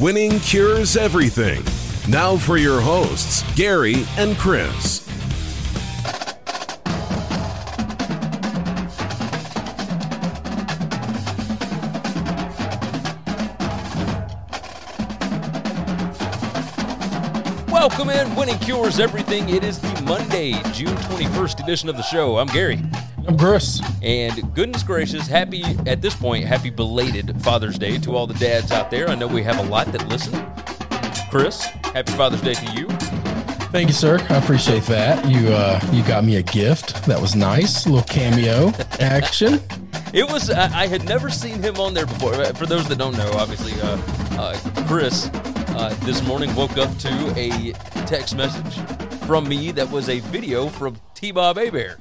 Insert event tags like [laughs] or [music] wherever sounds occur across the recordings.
Winning cures everything. Now for your hosts, Gary and Chris. Welcome in. Winning cures everything. It is the Monday, June 21st edition of the show. I'm Gary. I'm Chris. And goodness gracious, happy at this point, happy belated Father's Day to all the dads out there. I know we have a lot that listen. Chris, happy Father's Day to you. Thank you, sir. I appreciate that. You uh, you got me a gift. That was nice. A little cameo [laughs] action. It was, I, I had never seen him on there before. Uh, For those that don't know, obviously, uh, uh, Chris uh, this morning woke up to a text message from me that was a video from T Bob Hebert.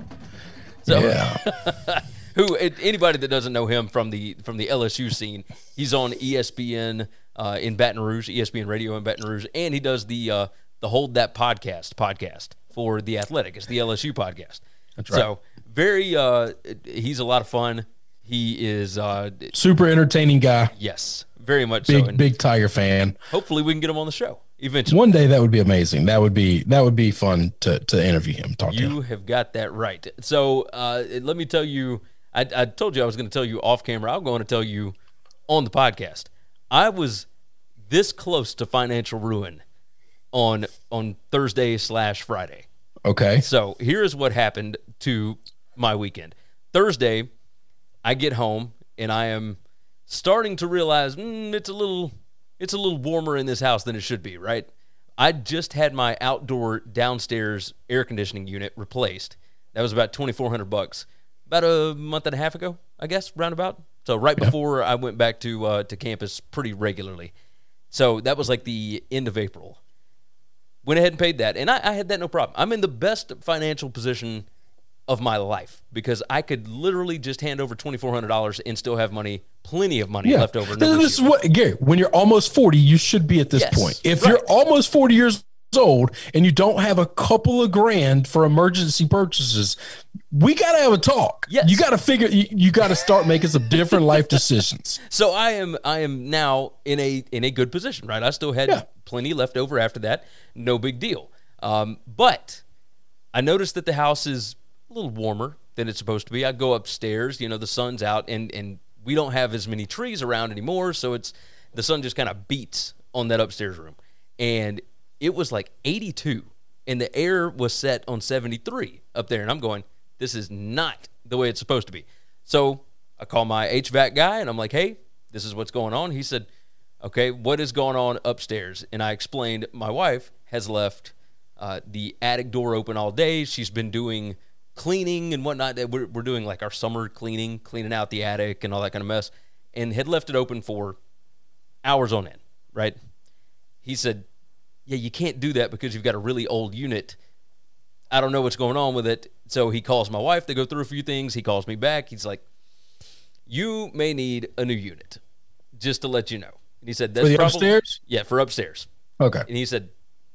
So, Yeah. [laughs] who anybody that doesn't know him from the from the LSU scene, he's on ESPN uh, in Baton Rouge, ESPN Radio in Baton Rouge, and he does the uh, the Hold That Podcast podcast for the Athletic. It's the LSU podcast. That's right. So very, uh, he's a lot of fun. He is, uh, Super entertaining guy. yes, very much Big so. Big Tiger fan. hopefully, we can get him on the show eventually. One day that would be amazing. That would be that would be fun to to interview him. Talk to him. You have got that right. So uh, let me tell you, I, I told you I was going to tell you off camera. I'm going to tell you on the podcast. I was this close to financial ruin on on Thursday slash Friday. Okay. So here is what happened to my weekend. Thursday, I get home and I am starting to realize mm, it's a little it's a little warmer in this house than it should be, right? I just had my outdoor downstairs air conditioning unit replaced. That was about twenty four hundred bucks, about a month and a half ago, I guess, roundabout. So right before I went back to uh, to campus pretty regularly. So that was like the end of April went ahead and paid that, and I, I had that no problem. I'm in the best financial position of my life because I could literally just hand over twenty four hundred dollars and still have money, plenty of money Yeah. left over. This is what Gary. When you're almost forty, you should be at this Yes, point. If right. you're almost forty years old and you don't have a couple of grand for emergency purchases, we got to have a talk. Yes. You got to figure. You, you got to start making some different life [laughs] decisions. So I am I am now in a in a good position, right? I still had Yeah. plenty left over after that, no big deal. Um, but I noticed that the house is a little warmer than it's supposed to be. I go upstairs, you know, the sun's out, and and we don't have as many trees around anymore, so it's the sun just kind of beats on that upstairs room, and it was like 82, and the air was set on 73 up there, and I'm going, this is not the way it's supposed to be. So I call my HVAC guy, and I'm like, hey, this is what's going on. He said, okay, what is going on upstairs? And I explained my wife has left uh, the attic door open all day. She's been doing cleaning and whatnot. We're, we're doing like our summer cleaning, cleaning out the attic and all that kind of mess, and had left it open for hours on end, right? He said, yeah, you can't do that because you've got a really old unit. I don't know what's going on with it. So he calls my wife. They go through a few things. He calls me back. He's like, you may need a new unit, just to let you know. And he said, that's the probably, upstairs? Yeah, for upstairs. Okay. And he said,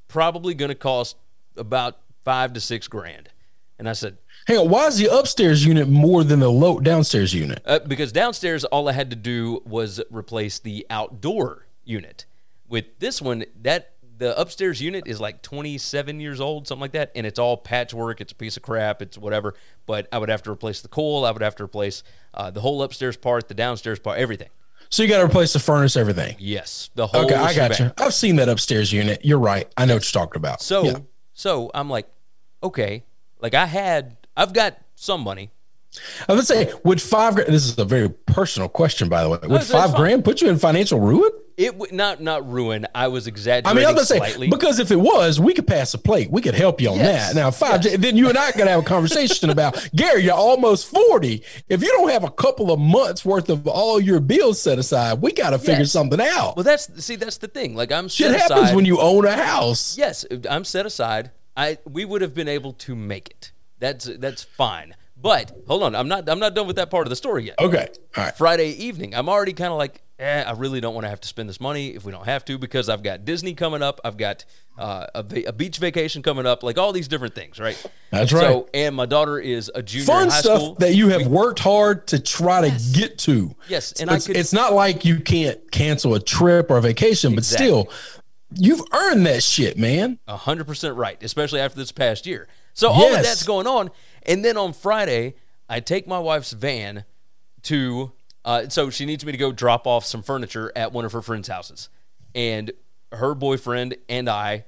probably going to cost about five to six grand. And I said, Hang on. Why is the upstairs unit more than the low downstairs unit? uh, because downstairs, all I had to do was replace the outdoor unit. With this one, that the upstairs unit is like 27 years old, something like that, and it's all patchwork. It's a piece of crap. It's whatever. But I would have to replace the coil. I would have to replace uh, the whole upstairs part, the downstairs part, everything. So you got to replace the furnace, everything. Yes, the whole. Okay, I got shebang. you. I've seen that upstairs unit. You're right. I know what you're talking about. So, Yeah. so I'm like, okay, like I had, I've got some money. I would say, would five grand? This is a very personal question, by the way. Would it's- it's five fine. grand put you in financial ruin? It would not not ruin. I was I exaggerating mean, I'm gonna say slightly. because if it was, we could pass a plate. We could help you on Yes. that. Now, five. Then you and I gotta have a conversation about [laughs] Gary. You're almost forty. If you don't have a couple of months worth of all your bills set aside, we got to figure Yes. something out. well, that's see, that's the thing. Like I'm Shit set happens aside. when you own a house. Yes, I'm set aside. I we would have been able to make it. That's that's fine. But hold on, I'm not I'm not done with that part of the story yet. Okay. All right. Friday evening, I'm already kind of like, eh, I really don't want to have to spend this money if we don't have to because I've got Disney coming up, I've got uh, a, va- a beach vacation coming up, like all these different things, right? That's right. So, and my daughter is a junior Fun in high stuff school. that you have worked hard to try to get to. Yes, and and I it's, could- it's not like you can't cancel a trip or a vacation, but still, you've earned that shit, man. A hundred percent right, especially after this past year. So all of that's going on, and then on Friday, I take my wife's van to. Uh, so she needs me to go drop off some furniture at one of her friends' houses, and her boyfriend and I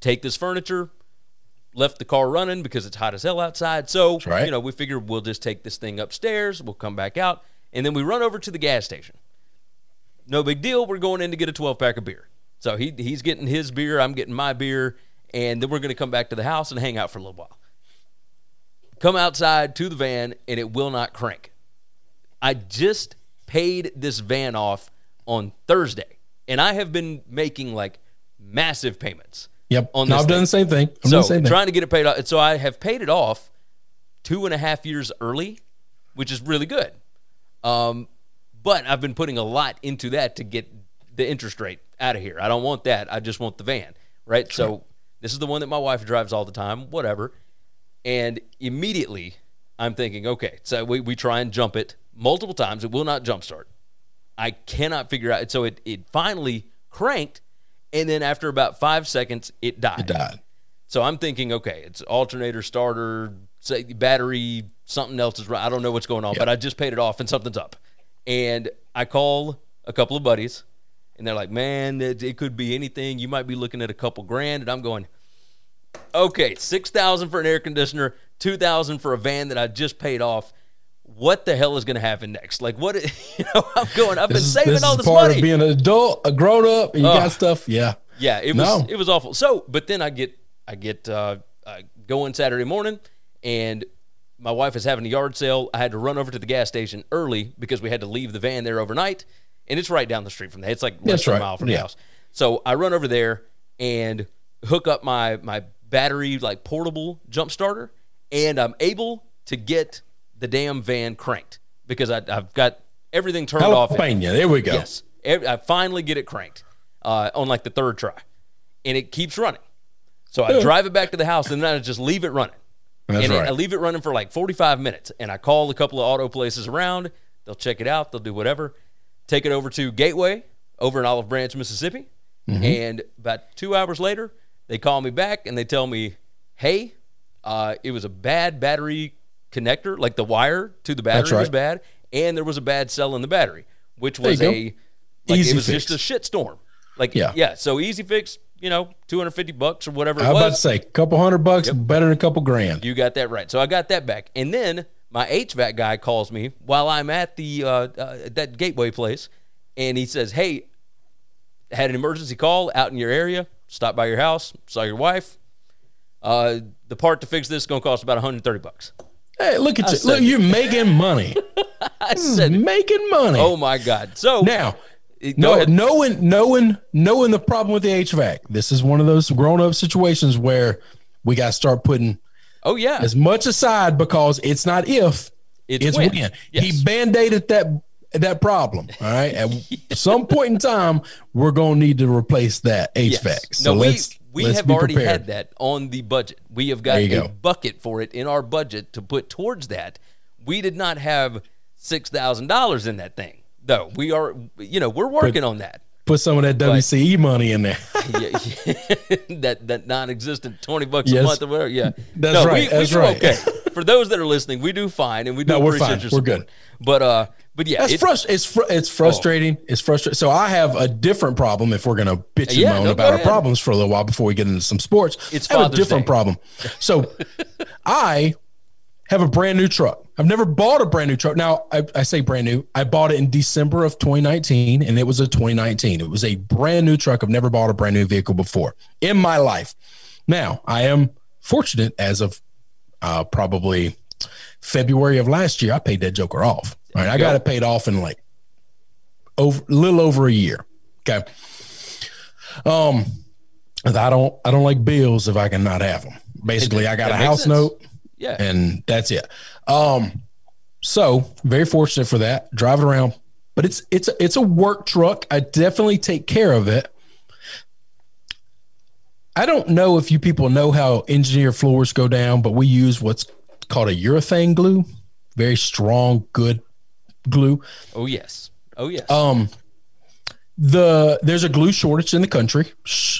take this furniture. Left the car running because it's hot as hell outside. So right. you know we figure we'll just take this thing upstairs. We'll come back out, and then we run over to the gas station. No big deal. We're going in to get a 12 pack of beer. So he he's getting his beer, I'm getting my beer, and then we're going to come back to the house and hang out for a little while. Come outside to the van, and it will not crank. I just paid this van off on Thursday, and I have been making like massive payments. Yep. On No, I've done thing. the same thing. I'm so doing same thing. trying to get it paid off. So I have paid it off two and a half years early, which is really good. Um, but I've been putting a lot into that to get the interest rate out of here. I don't want that. I just want the van, right? So this is the one that my wife drives all the time, whatever. And immediately I'm thinking, okay, so we, we try and jump it multiple times. It will not jump start. I cannot figure out. So it, it finally cranked. And then after about five seconds, it died. It died. So I'm thinking, okay, it's alternator, starter, say battery, something else is right. I don't know what's going on, but I just paid it off and something's up. And I call a couple of buddies, and they're like, man, it, it could be anything. You might be looking at a couple grand. And I'm going, okay, six thousand for an air conditioner, two thousand for a van that I just paid off. What the hell is going to happen next? Like, what? [laughs] You know, I'm going. I've been This is, saving this all is this part money. of being an adult, a grown up, and you Ugh. got stuff. Yeah. Yeah, it was No. it was awful. So, but then I get I get uh, uh, going Saturday morning, and my wife is having a yard sale. I had to run over to the gas station early because we had to leave the van there overnight, and it's right down the street from there. It's like less than a mile from the house. So I run over there and hook up my my battery like portable jump starter, and I'm able to get the damn van cranked because I, I've got everything turned off. Jalapeno. There we go. Yes. I finally get it cranked uh, on like the third try, and it keeps running. So I drive it back to the house, and then I just leave it running. That's and right. I leave it running for like 45 minutes, and I call a couple of auto places around. They'll check it out. They'll do whatever. Take it over to Gateway over in Olive Branch, Mississippi. Mm-hmm. And about two hours later, they call me back and they tell me, "Hey, uh, it was a bad battery connector, like the wire to the battery That's was bad, and there was a bad cell in the battery, which was a like Easy it was fix. just a shit storm. Like Yeah. yeah, so easy fix, you know, 250 bucks or whatever I was about to say, couple hundred bucks, better than a couple grand. You got that right. So I got that back. And then my HVAC guy calls me while I'm at the uh, uh, that gateway place, and he says, "Hey, had an emergency call out in your area. Stopped by your house. Saw your wife. Uh, the part to fix this is going to cost about 130 bucks." Hey, look at you. said Look, you're making money. [laughs] I said, making money. "Oh my god!" So Now, Go no, ahead. knowing knowing knowing the problem with the HVAC, this is one of those grown up situations where we got to start putting oh yeah, as much aside because it's not if It's it's, when. when. Yes. He band-aided that that problem. All right. At [laughs] some point in time, we're gonna need to replace that HVAC. Yes. So no, we let's we let's have already prepared. had that on the budget. We have got a go. bucket for it in our budget to put towards that. We did not have six thousand dollars in that thing, though. We are, you know, we're working on that. Put some of that WCE money in there. [laughs] Yeah, yeah. [laughs] that that non-existent twenty bucks a month or whatever. Yeah, [laughs] That's no, right, We, that's we right. okay. For those that are listening, we do fine, and we do No, we're fine. We're good. But uh, but yeah, That's it- frust- It's fr- it's frustrating. It's frustrating. So I have a different problem. If we're gonna bitch and Yeah, moan no, about our problems for a little while before we get into some sports, It's I have a different Day. problem. So I have a brand new truck. I've never bought a brand new truck. Now, I, I, say brand new. I bought it in December of 2019, and it was a 2019. It was a brand new truck. I've never bought a brand new vehicle before in my life. Now, I am fortunate as of uh, probably February of last year, I paid that joker off. All right, I got it paid off in like over a little over a year. Okay. Um, I don't I don't like bills if I can not have them. Basically, I got a house sense. note yeah. And that's it. Um, so very fortunate for that. Driving around, but it's it's a, it's a work truck. I definitely take care of it. I don't know if you people know how engineer floors go down, but we use what's called a urethane glue, very strong, good glue. Oh yes, oh yes. Um, the there's a glue shortage in the country.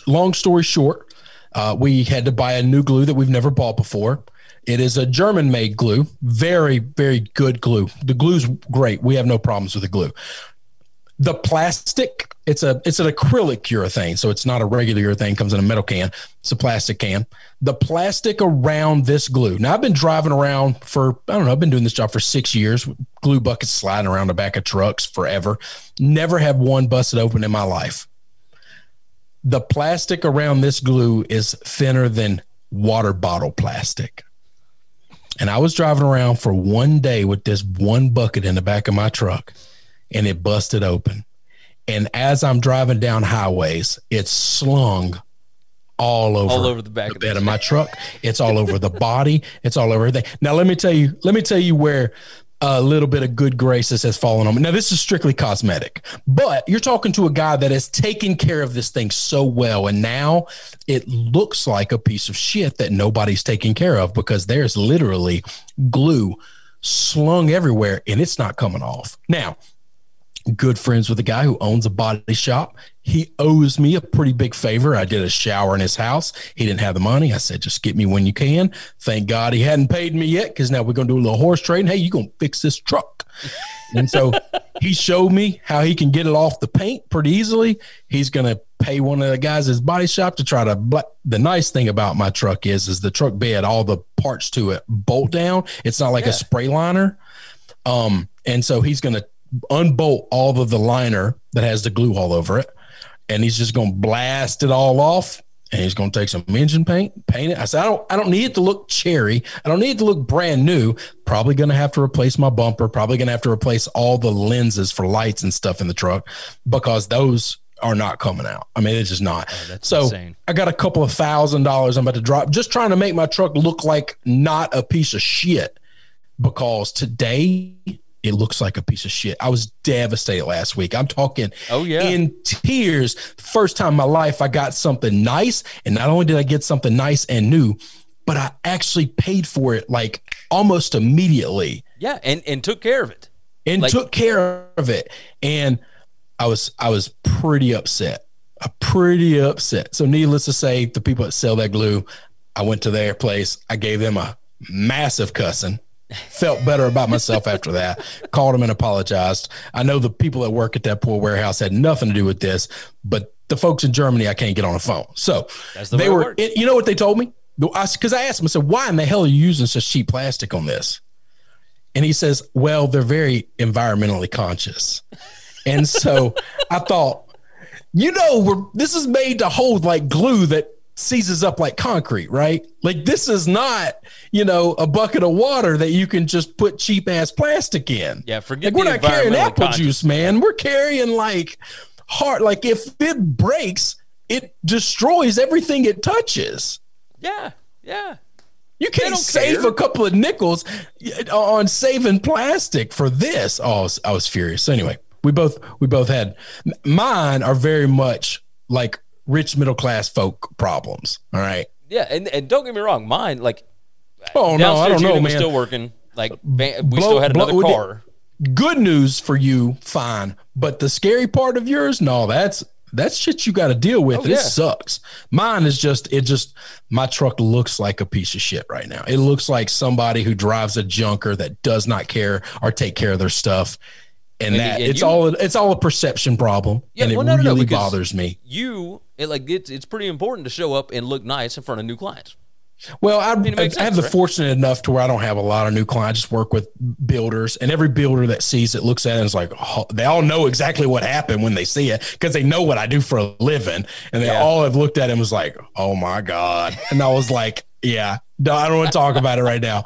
Long story short, uh, we had to buy a new glue that we've never bought before. It is a German made glue, very, very good glue. The glue's great. We have no problems with the glue. The plastic, it's a it's an acrylic urethane, so it's not a regular urethane, comes in a metal can. It's a plastic can. The plastic around this glue. Now I've been driving around for, I don't know, I've been doing this job for six years, glue buckets sliding around the back of trucks forever. Never have one busted open in my life. The plastic around this glue is thinner than water bottle plastic. And I was driving around for one day with this one bucket in the back of my truck and it busted open. And as I'm driving down highways, it's slung all over, all over the back the bed of, of my truck. It's all over the body. It's all over everything. Now let me tell you, let me tell you where a little bit of good graces has fallen on me. Now, this is strictly cosmetic, but you're talking to a guy that has taken care of this thing so well. And now it looks like a piece of shit that nobody's taking care of because there's literally glue slung everywhere and it's not coming off. Now, good friends with a guy who owns a body shop. He owes me a pretty big favor. I did a shower in his house. He didn't have the money. I said, just get me when you can. Thank God he hadn't paid me yet because now we're going to do a little horse trading. Hey, you going to fix this truck. and so [laughs] he showed me how he can get it off the paint pretty easily. He's going to pay one of the guys at his body shop to try to black. The nice thing about my truck is, is the truck bed, all the parts to it bolt down. It's not like yeah. a spray liner. Um, and so he's going to unbolt all of the liner that has the glue all over it, and he's just going to blast it all off. And he's going to take some engine paint, paint it. I said, I don't, I don't need it to look cherry. I don't need it to look brand new. Probably going to have to replace my bumper. Probably going to have to replace all the lenses for lights and stuff in the truck because those are not coming out. I mean, it's just not. Oh, so insane. I got a couple of thousand dollars I'm about to drop just trying to make my truck look like not a piece of shit because today it looks like a piece of shit. I was devastated last week. I'm talking oh yeah in tears. First time in my life I got something nice. And not only did I get something nice and new, but I actually paid for it like almost immediately. Yeah, and and took care of it. And like, took care of it. And I was I was pretty upset. I'm pretty upset. So needless to say, the people that sell that glue, I went to their place. I gave them a massive cussing felt better about myself after that. Called him and apologized. I know the people that work at that poor warehouse had nothing to do with this, but the folks in Germany, I can't get on the phone. So the they were, it, you know what they told me? Because I, I asked him, I said, why in the hell are you using such cheap plastic on this? And he says, well, they're very environmentally conscious. And so I thought, you know, we're, this is made to hold like glue that seizes up like concrete, right? Like this is not, you know, a bucket of water that you can just put cheap ass plastic in. Yeah, forget. Like we're not carrying apple conscious. juice, man. We're carrying like hard. Like if it breaks, it destroys everything it touches. Yeah, yeah. You can't save care. a couple of nickels uh, on saving plastic for this. Oh, I was, I was furious. So anyway, we both we both had mine are very much like rich middle class folk problems. All right. Yeah, and, and don't get me wrong, mine like oh no, I don't know, man. Still working. Like uh, we blow, still had another blow, car. Good news for you, fine. But the scary part of yours, no, that's that's shit you got to deal with. Oh, it yeah. sucks. Mine is just it just my truck looks like a piece of shit right now. It looks like somebody who drives a junker that does not care or take care of their stuff and, and that and it's you, all it's all a perception problem yeah, and it well, no, really no, bothers me you it like it's, it's pretty important to show up and look nice in front of new clients Well, I, mean, it I, have sense, the right? fortunate enough to where I don't have a lot of new clients. I just work with builders, and every builder that sees it looks at it and is like, oh, they all know exactly what happened when they see it because they know what I do for a living, and they Yeah. all have looked at it and was like, oh my god, and I was like, yeah, no, I don't want to talk about it right now.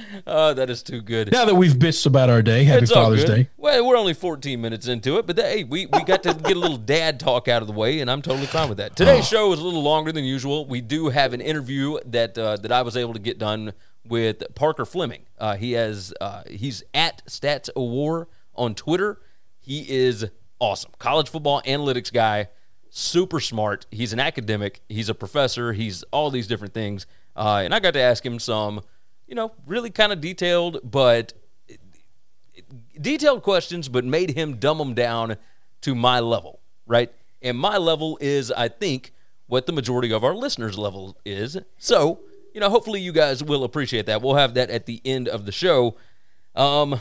[laughs] Oh, that is too good. Now that we've bitched about our day, happy It's Father's. Day. Well, we're only 14 minutes into it, but hey, we, we got to [laughs] get a little dad talk out of the way, and I'm totally fine with that. Today's show is a little longer than usual. We do have an interview that uh, that I was able to get done with Parker Fleming. Uh, he has uh, he's at statsowar on Twitter. He is awesome, college football analytics guy, super smart. He's an academic. He's a professor. He's all these different things. Uh, and I got to ask him some, you know, really kind of detailed, but detailed questions, but made him dumb them down to my level, right? And my level is, I think, what the majority of our listeners' level is. So, you know, hopefully you guys will appreciate that. We'll have that at the end of the show. Um,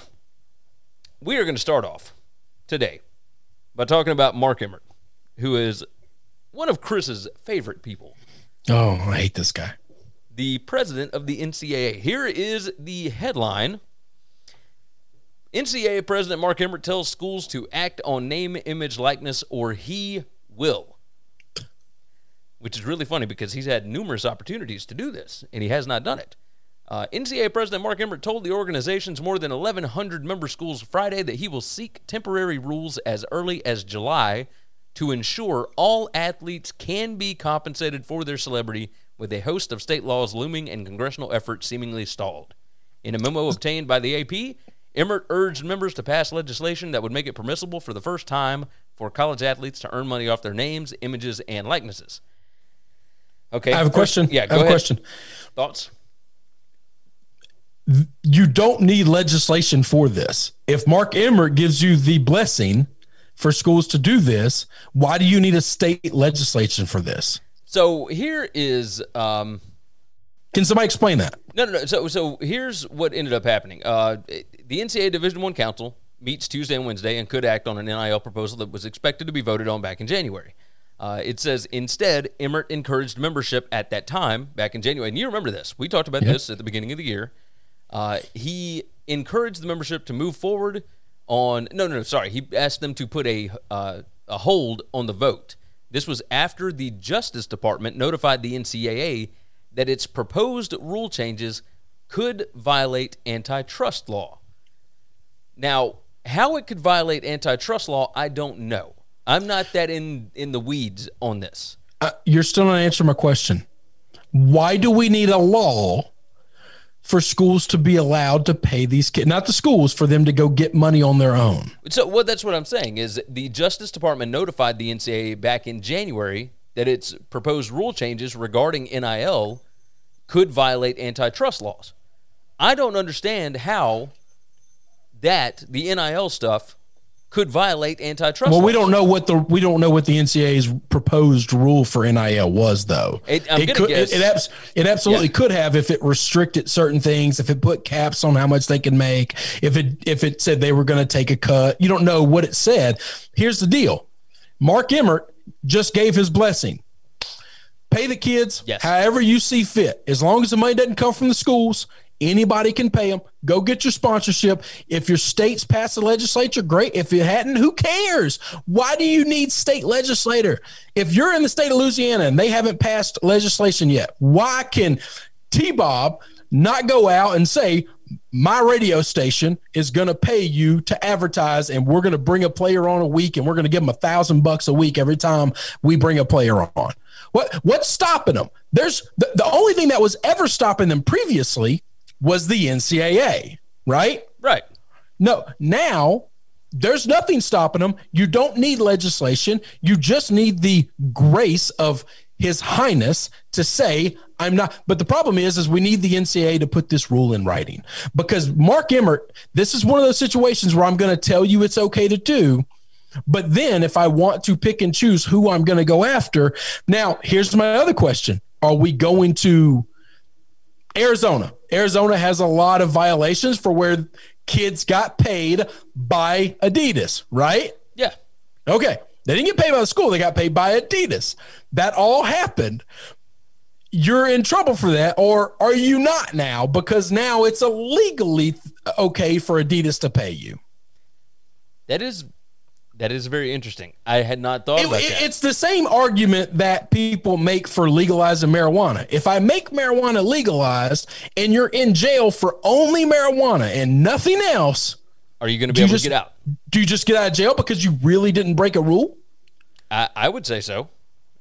we are going to start off today by talking about Mark Emmert, who is one of Chris's favorite people Oh, I hate this guy. The president of the NCAA. Here is the headline NCAA President Mark Emmert tells schools to act on name, image, likeness, or he will. Which is really funny because he's had numerous opportunities to do this, and he has not done it. Uh, NCAA President Mark Emmert told the organization's more than 1,100 member schools Friday that he will seek temporary rules as early as July to ensure all athletes can be compensated for their celebrity with a host of state laws looming and congressional efforts seemingly stalled. In a memo obtained by the AP, Emmert urged members to pass legislation that would make it permissible for the first time for college athletes to earn money off their names, images, and likenesses. Okay. I have a question. Yeah, I go have a question. Thoughts? You don't need legislation for this. If Mark Emmert gives you the blessing for schools to do this, why do you need a state legislation for this? So here is um, Can somebody explain that? no, no, no. So, so here's what ended up happening. Uh, the NCAA Division One Council meets Tuesday and Wednesday and could act on an NIL proposal that was expected to be voted on back in January. Uh, it says instead, Emmert encouraged membership at that time back in January. And you remember this? We talked about this at the beginning of the year. Uh, he encouraged the membership to move forward on. No, no, no. Sorry, he asked them to put a uh, a hold on the vote. This was after the Justice Department notified the NCAA that its proposed rule changes could violate antitrust law. Now, how it could violate antitrust law, I don't know. I'm not that in in the weeds on this. Uh, you're still not answering my question. Why do we need a law for schools to be allowed to pay these kids, not the schools, for them to go get money on their own? So, well, that's what I'm saying is the Justice Department notified the NCAA back in January that its proposed rule changes regarding NIL could violate antitrust laws. I don't understand how that the NIL stuff could violate antitrust. Well, we don't know what the we don't know what the NCAA's proposed rule for NIL was, though. It- I'm gonna could, guess- it, it, abs- it absolutely Yeah. could have if it restricted certain things, if it put caps on how much they can make, if it if it said they were going to take a cut. You don't know what it said. Here's the deal: Mark Emmert just gave his blessing. Pay the kids Yes. however you see fit, as long as the money doesn't come from the schools. Anybody can pay them. Go get your sponsorship. If your state's passed the legislature, great. If it hadn't, who cares? Why do you need state legislator? If you're in the state of Louisiana and they haven't passed legislation yet, why can T Bob not go out and say, my radio station is going to pay you to advertise and we're going to bring a player on a week and we're going to give them a thousand bucks a week every time we bring a player on what what's stopping them there's the, the only thing that was ever stopping them previously was the ncaa right? Right. no now there's nothing stopping them you don't need legislation. You just need the grace of his highness to say i'm not but the problem is is we need the ncaa to put this rule in writing. Because mark emmert this is one of those situations where i'm going to tell you it's okay to do but then if i want to pick and choose who i'm going to go after now here's my other question. Are we going to Arizona. Arizona has a lot of violations for where kids got paid by Adidas, right? Yeah. Okay. They didn't get paid by the school, they got paid by Adidas. That all happened. you're in trouble for that, or are you not now? Because now it's illegally okay for Adidas to pay you. That is that is very interesting. I had not thought It- about it- that. it's the same argument that people make for legalizing marijuana. If I make marijuana legalized and you're in jail for only marijuana and nothing else, Are you going to be able just to get out? Do you just get out of jail because you really didn't break a rule? I, I would say so.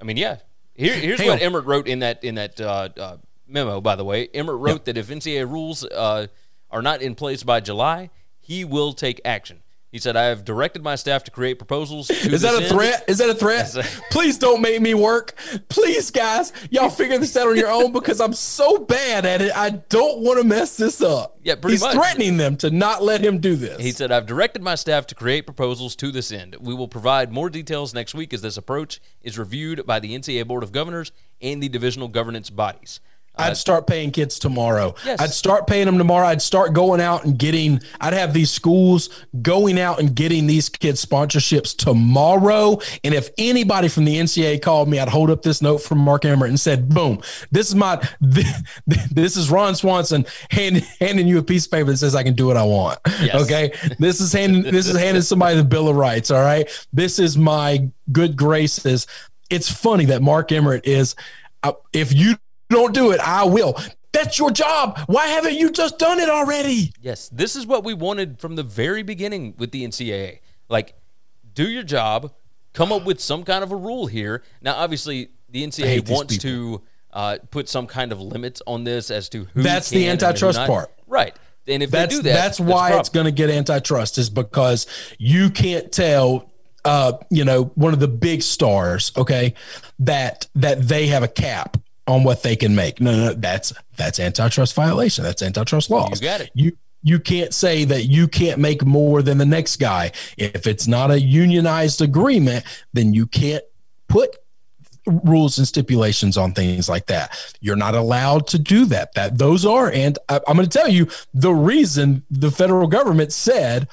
I mean, yeah. Here, here's Hang what on. Emmert wrote in that in that uh, uh, memo. By the way, Emmert wrote that if NCAA rules uh, are not in place by July, he will take action. He said, "I have directed my staff to create proposals." To Is that a end." threat? Is that a threat? Please don't make me work. Please, guys, y'all figure this out on your own because I'm so bad at it. I don't want to mess this up. Yeah, pretty He's much. threatening them to not let him do this. He said, I've directed my staff to create proposals to this end. We will provide more details next week as this approach is reviewed by the NCAA Board of Governors and the divisional governance bodies. I'd start paying kids tomorrow. Yes. I'd start paying them tomorrow. I'd start going out and getting, I'd have these schools going out and getting these kids sponsorships tomorrow. And if anybody from the NCAA called me, I'd hold up this note from Mark Emmert and said, boom, this is my, [laughs] this is Ron Swanson hand, handing you a piece of paper that says I can do what I want. Yes. Okay. This is handing, this is handing somebody the Bill of Rights. All right. This is my good graces. It's funny that Mark Emmert is, uh, if you don't do it, I will. That's your job. Why haven't you just done it already? Yes, this is what we wanted from the very beginning with the NCAA. Like, do your job, come up with some kind of a rule here. Now, obviously, the NCAA wants to uh, put some kind of limits on this as to who. That's the antitrust part. right? And if That's they do that, that's why a it's going to get antitrust is because you can't tell uh you know one of the big stars okay that that they have a cap on what they can make no no that's that's antitrust violation that's antitrust laws You got it. you you can't say that you can't make more than the next guy if it's not a unionized agreement then you can't put rules and stipulations on things like that. You're not allowed to do that. That those are, and I, I'm going to tell you the reason the federal government said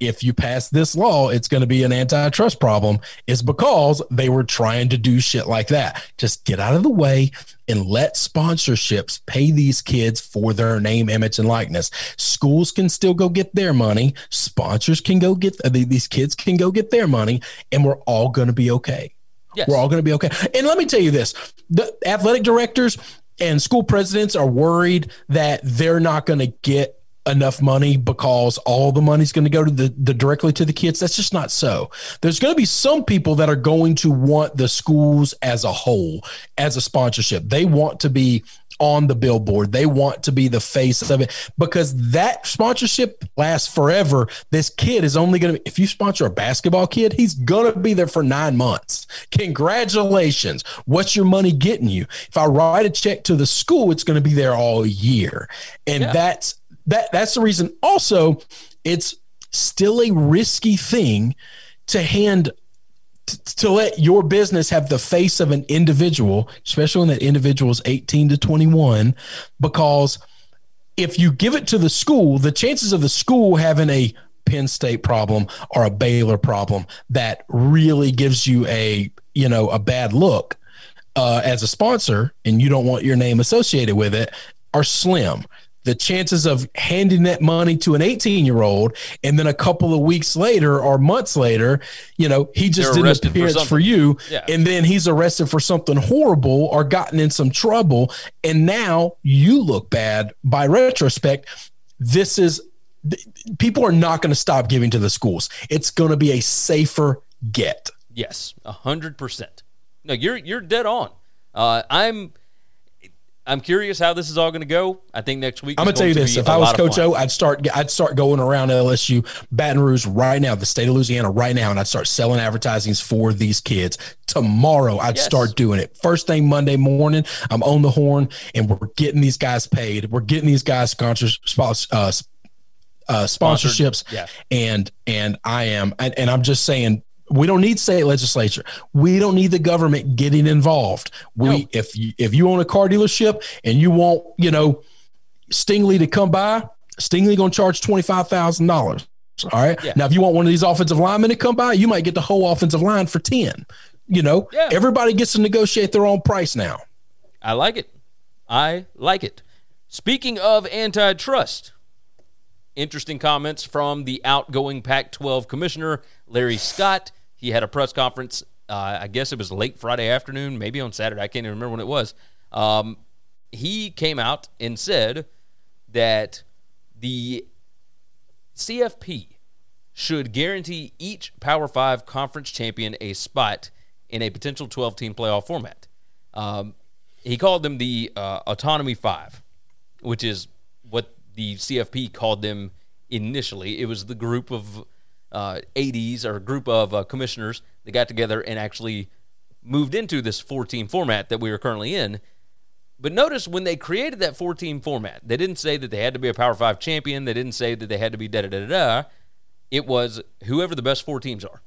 if you pass this law, it's going to be an antitrust problem is because they were trying to do shit like that. Just get out of the way and let sponsorships pay these kids for their name, image, and likeness. Schools can still go get their money. Sponsors can go get uh, these kids can go get their money, and we're all going to be okay. Yes. We're all going to be okay. And let me tell you this the athletic directors and school presidents are worried that they're not going to get enough money because all the money's going to go to the, the directly to the kids? That's just not so. There's going to be some people that are going to want the schools as a whole as a sponsorship. They want to be on the billboard. They want to be the face of it because that sponsorship lasts forever. This kid is only going to if you sponsor a basketball kid he's going to be there for nine months. Congratulations. What's your money getting you? If i write a check to the school it's going to be there all year. And Yeah. that's that that's the reason also it's still a risky thing to hand to let your business have the face of an individual especially when that individual is 18 to 21 because if you give it to the school the chances of the school having a Penn State problem or a Baylor problem that really gives you a you know a bad look uh, as a sponsor and you don't want your name associated with it are slim. The chances of handing that money to an 18 year old and then a couple of weeks later or months later, you know, he just They're did an arrested for appearance for, you Yeah. and then he's arrested for something horrible or gotten in some trouble. And now you look bad by retrospect. This is people are not going to stop giving to the schools. It's going to be a safer get. Yes, a hundred percent. No, you're you're dead on. Uh, I'm I'm curious how this is all going to go. I think next week. I'm gonna tell you this: if I was Coach. O, I'd start I'd start going around LSU, Baton Rouge right now, the state of Louisiana right now, and I'd start selling advertisings for these kids tomorrow. I'd Yes. start doing it first thing Monday morning. I'm on the horn, and we're getting these guys paid. We're getting these guys sponsors, uh, uh, sponsorships, yeah. and and I am, and, and I'm just saying. We don't need state legislature. We don't need the government getting involved. We, No. if you if you own a car dealership and you want, you know, Stingley to come by, Stingley gonna charge twenty five thousand dollars. All right. Yeah. Now, if you want one of these offensive linemen to come by, you might get the whole offensive line for ten. You know, Yeah. everybody gets to negotiate their own price now. I like it. I like it. Speaking of antitrust, interesting comments from the outgoing Pac 12 commissioner, Larry Scott. He had a press conference, uh, I guess it was late Friday afternoon, maybe on Saturday. I can't even remember when it was. Um, he came out and said that the CFP should guarantee each Power Five conference champion a spot in a potential 12 team playoff format. Um, he called them the uh, Autonomy Five, which is what the CFP called them initially. It was the group of uh, ADs or group of uh, commissioners that got together and actually moved into this four team format that we are currently in. But notice when they created that four team format, they didn't say that they had to be a Power Five champion. They didn't say that they had to be da da da da. It was whoever the best four teams are.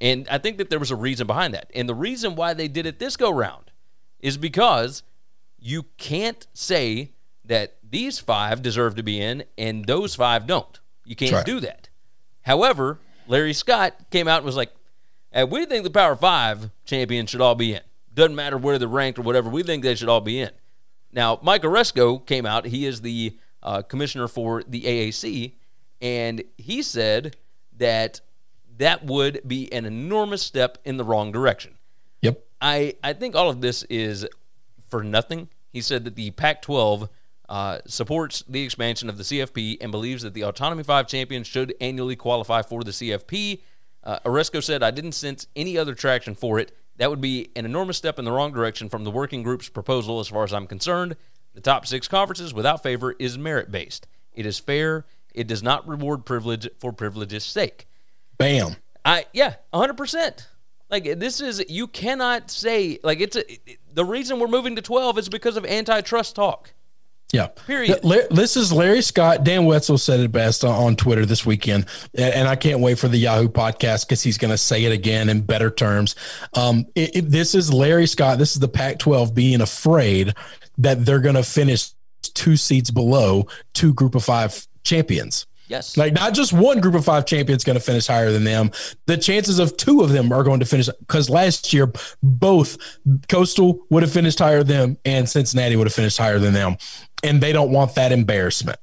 And I think that there was a reason behind that. And the reason why they did it this go round is because you can't say that these five deserve to be in and those five don't. You can't right. do that. However, Larry Scott came out and was like, hey, we think the Power Five champions should all be in. Doesn't matter where they're ranked or whatever. We think they should all be in. Now, Mike Aresco came out. He is the uh, commissioner for the AAC, and he said that that would be an enormous step in the wrong direction. Yep. I, I think all of this is for nothing. He said that the Pac 12 uh, supports the expansion of the CFP and believes that the Autonomy 5 champions should annually qualify for the CFP. Uh, Aresco said, I didn't sense any other traction for it. That would be an enormous step in the wrong direction from the working group's proposal, as far as I'm concerned. The top six conferences without favor is merit based. It is fair. It does not reward privilege for privilege's sake. Bam. I yeah, 100%. Like this is you cannot say like it's a, the reason we're moving to 12 is because of antitrust talk. Yeah. Period. This is Larry Scott. Dan Wetzel said it best on Twitter this weekend. And I can't wait for the Yahoo podcast because he's going to say it again in better terms. Um, it, it, this is Larry Scott. This is the Pac 12 being afraid that they're going to finish two seats below two group of five champions. Yes. Like not just one group of five champions going to finish higher than them. The chances of two of them are going to finish because last year both Coastal would have finished higher than them and Cincinnati would have finished higher than them, and they don't want that embarrassment.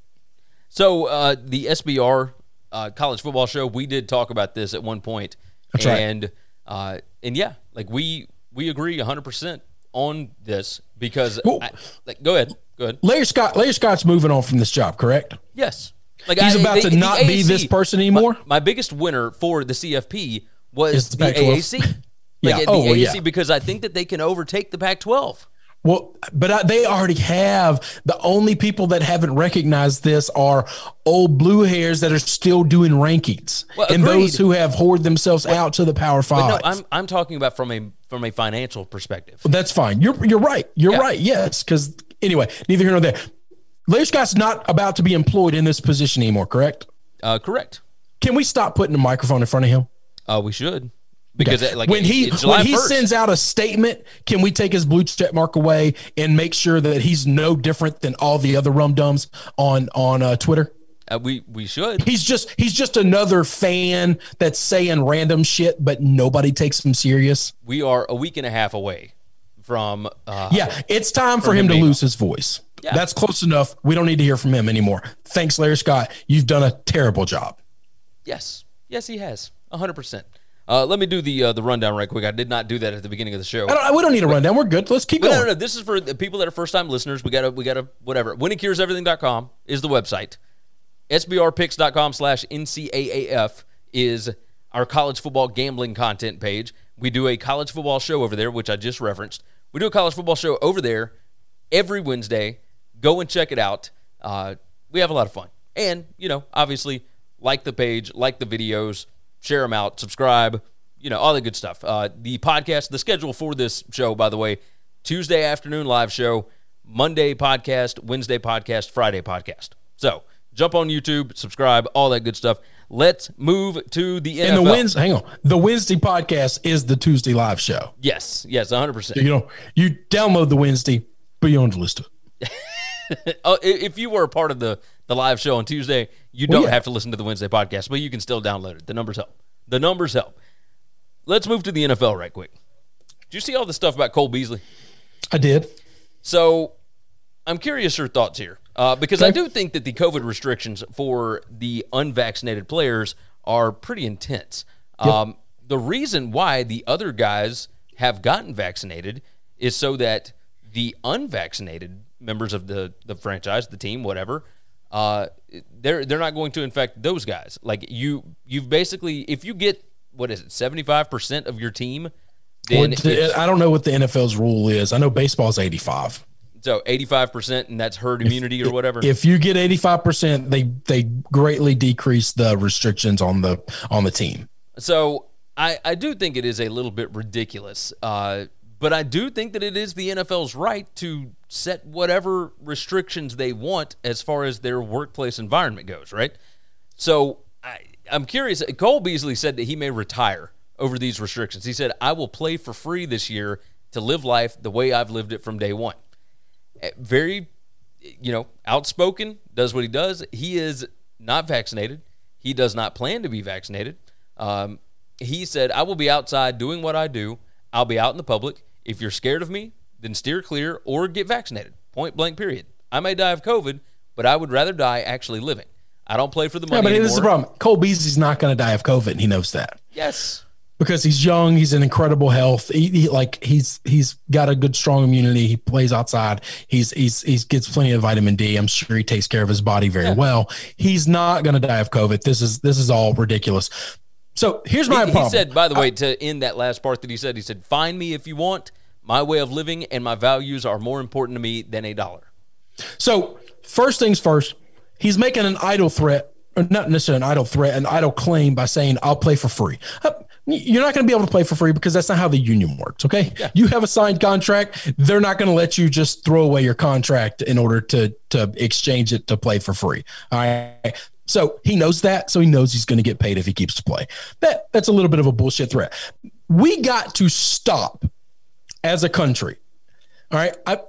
So uh, the SBR uh, college football show, we did talk about this at one point, That's and right. uh, and yeah, like we we agree 100 percent on this because Well- I, like, go ahead, go ahead. Larry Scott, Larry Scott's moving on from this job, correct? Yes. Like He's about to not be this person anymore? My, my biggest winner for the CFP was the, the Pac-12. AAC. [laughs] Like Yeah. the Oh, well, AAC yeah. because I think that they can overtake the Pac-12. Well, but I, they already have. The only people that haven't recognized this are old blue hairs that are still doing rankings, Well, and those who have hoarded themselves out to the Power Five. no, I'm I'm talking about from a from a financial perspective. That's fine. You're you're right. You're Yeah. right. Yes, because anyway, neither here nor there. Larry Scott's not about to be employed in this position anymore. Correct? Uh, correct. Can we stop putting a microphone in front of him? Uh, we should because like when he when he 1st. sends out a statement, can we take his blue check mark away and make sure that he's no different than all the other rum dums on on uh, Twitter? uh, we we should. He's just he's just another fan that's saying random shit, but nobody takes him serious. We are a week and a half away from uh, Yeah, it's time for him him to lose his voice. Yeah. That's close enough. We don't need to hear from him anymore. Thanks, Larry Scott. You've done a terrible job. Yes, yes, he has hundred percent. Uh, let me do the uh, the rundown right quick. I did not do that at the beginning of the show. I don't, we don't need a rundown. We're good. Let's keep going. no, no, no. This is for the people that are first time listeners. We gotta, we gotta, whatever. WinningCuresEverything.com is the website. SBRpicks.com slash NCAAF is our college football gambling content page. We do a college football show over there, which I just referenced. We do a college football show over there every Wednesday. Go and check it out. Uh, we have a lot of fun. And, you know, obviously, like the page, like the videos, share them out, subscribe, you know, all the good stuff. Uh, the podcast, the schedule for this show, by the way, Tuesday afternoon live show, Monday podcast, Wednesday podcast, Friday podcast. So jump on YouTube, subscribe, all that good stuff. Let's move to the NFL. and the Wednesday, hang on. The Wednesday podcast is the Tuesday live show. Yes, yes, 100%. You know, you download the Wednesday, but you don't it. [laughs] Oh, if you were a part of the, the live show on Tuesday, you don't yeah. have to listen to the Wednesday podcast, but you can still download it. The numbers help. The numbers help. Let's move to the NFL right quick. Did you see all the stuff about Cole Beasley? I did. So I'm curious your thoughts here uh, because I do think that the COVID restrictions for the unvaccinated players are pretty intense. Um, the reason why the other guys have gotten vaccinated is so that the unvaccinated members of the the franchise, the team, whatever, uh, they're they're not going to infect those guys. Like you, you've basically if you get what is it, seventy five percent of your team, then Or don't know what the NFL's rule is. I know baseball's 85. so eighty five percent, and that's herd immunity or whatever. If you get 85%, they they greatly decrease the restrictions on the on the team. So I, I do think it is a little bit ridiculous. Uh, but I do think that it is the NFL's right to set whatever restrictions they want as far as their workplace environment goes, right? So I, I'm curious. Cole Beasley said that he may retire over these restrictions. He said, I will play for free this year to live life the way I've lived it from day one. Eh, Very, you know, outspoken, does what he does. He is not vaccinated. He does not plan to be vaccinated. Um, he said, I will be outside doing what I do. I'll be out in the public. If you're scared of me, then steer clear or get vaccinated. Point blank, period. I may die of COVID, but I would rather die actually living. I don't play for the Yeah, money but anymore. this is the problem. Cole Beasley's not going to die of COVID, and he knows that Yes. because he's young. He's in incredible health. He, he- like he's he's got a good strong immunity. He plays outside. He's he's he gets plenty of vitamin D. I'm sure he takes care of his body very well. He's not going to die of COVID. This is this is all ridiculous. So here's my He, problem. he said, by the way, to end that last part that he said, he said, "Find me if you want. My way of living and my values are more important to me than a dollar." So first things first, he's making an idle threat, or not necessarily an idle threat, an idle claim by saying, "I'll play for free." Uh, You're not going to be able to play for free because that's not how the union works. Okay, you have a signed contract. They're not going to let you just throw away your contract in order to to exchange it to play for free. All right. So he knows that. So he knows he's going to get paid if he keeps to play. That that's a little bit of a bullshit threat. We got to stop as a country. All right. I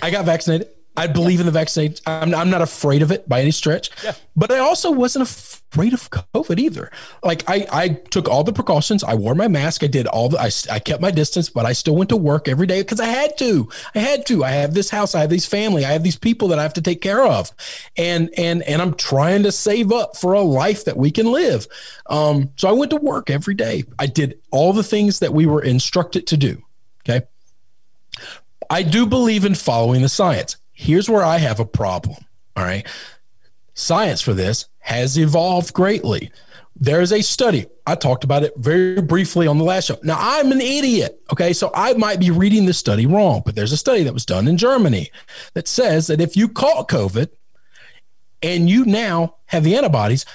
I got vaccinated. I believe in the vaccine. I'm, I'm not afraid of it by any stretch. But I also wasn't afraid of COVID either. Like I, I took all the precautions. I wore my mask. I did all the. I, I kept my distance, but I still went to work every day because I had to. I had to. I have this house. I have these family. I have these people that I have to take care of, and and and I'm trying to save up for a life that we can live. Um, so I went to work every day. I did all the things that we were instructed to do. Okay. I do believe in following the science. Here's where I have a problem. All right. Science for this has evolved greatly. There's a study. I talked about it very briefly on the last show. Now, I'm an idiot. Okay. So I might be reading this study wrong, but there's a study that was done in Germany that says that if you caught COVID and you now have the antibodies,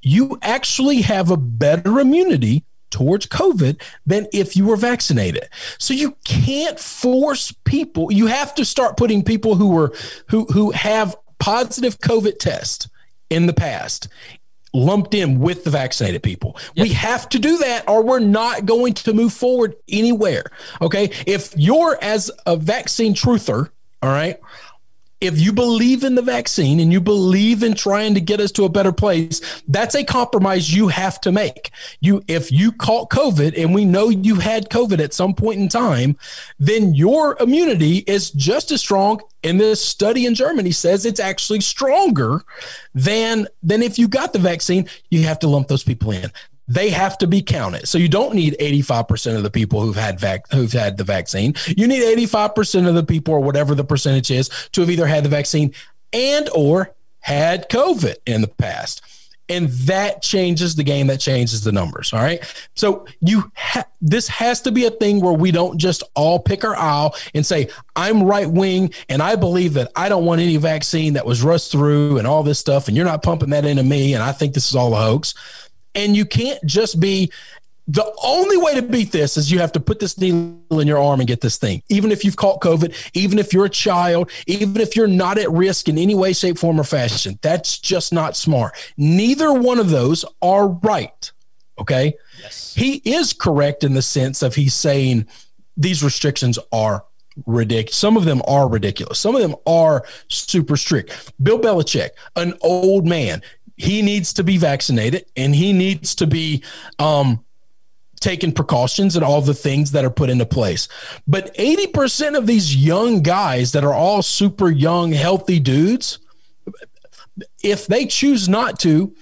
you actually have a better immunity towards COVID than if you were vaccinated. So you can't force people. You have to start putting people who were who who have positive COVID test in the past lumped in with the vaccinated people. We have to do that or we're not going to move forward anywhere. Okay? If you're as a vaccine truther, all right? If you believe in the vaccine and you believe in trying to get us to a better place, that's a compromise you have to make. You, if you caught COVID and we know you had COVID at some point in time, then your immunity is just as strong. And this study in Germany says it's actually stronger than than if you got the vaccine. You have to lump those people in they have to be counted. So you don't need 85% of the people who've had vac- who've had the vaccine. You need 85% of the people or whatever the percentage is to have either had the vaccine and or had COVID in the past. And that changes the game, that changes the numbers. All right. So you ha- this has to be a thing where we don't just all pick our aisle and say, I'm right wing and I believe that I don't want any vaccine that was rushed through and all this stuff, and you're not pumping that into me, and I think this is all a hoax. And you can't just be the only way to beat this is you have to put this needle in your arm and get this thing. Even if you've caught COVID, even if you're a child, even if you're not at risk in any way, shape, form, or fashion, that's just not smart. Neither one of those are right. Okay. Yes. He is correct in the sense of he's saying these restrictions are ridiculous. Some of them are ridiculous. Some of them are super strict. Bill Belichick, an old man, he needs to be vaccinated and he needs to be um, taken precautions and all the things that are put into place. But 80% of these young guys that are all super young, healthy dudes, if they choose not to,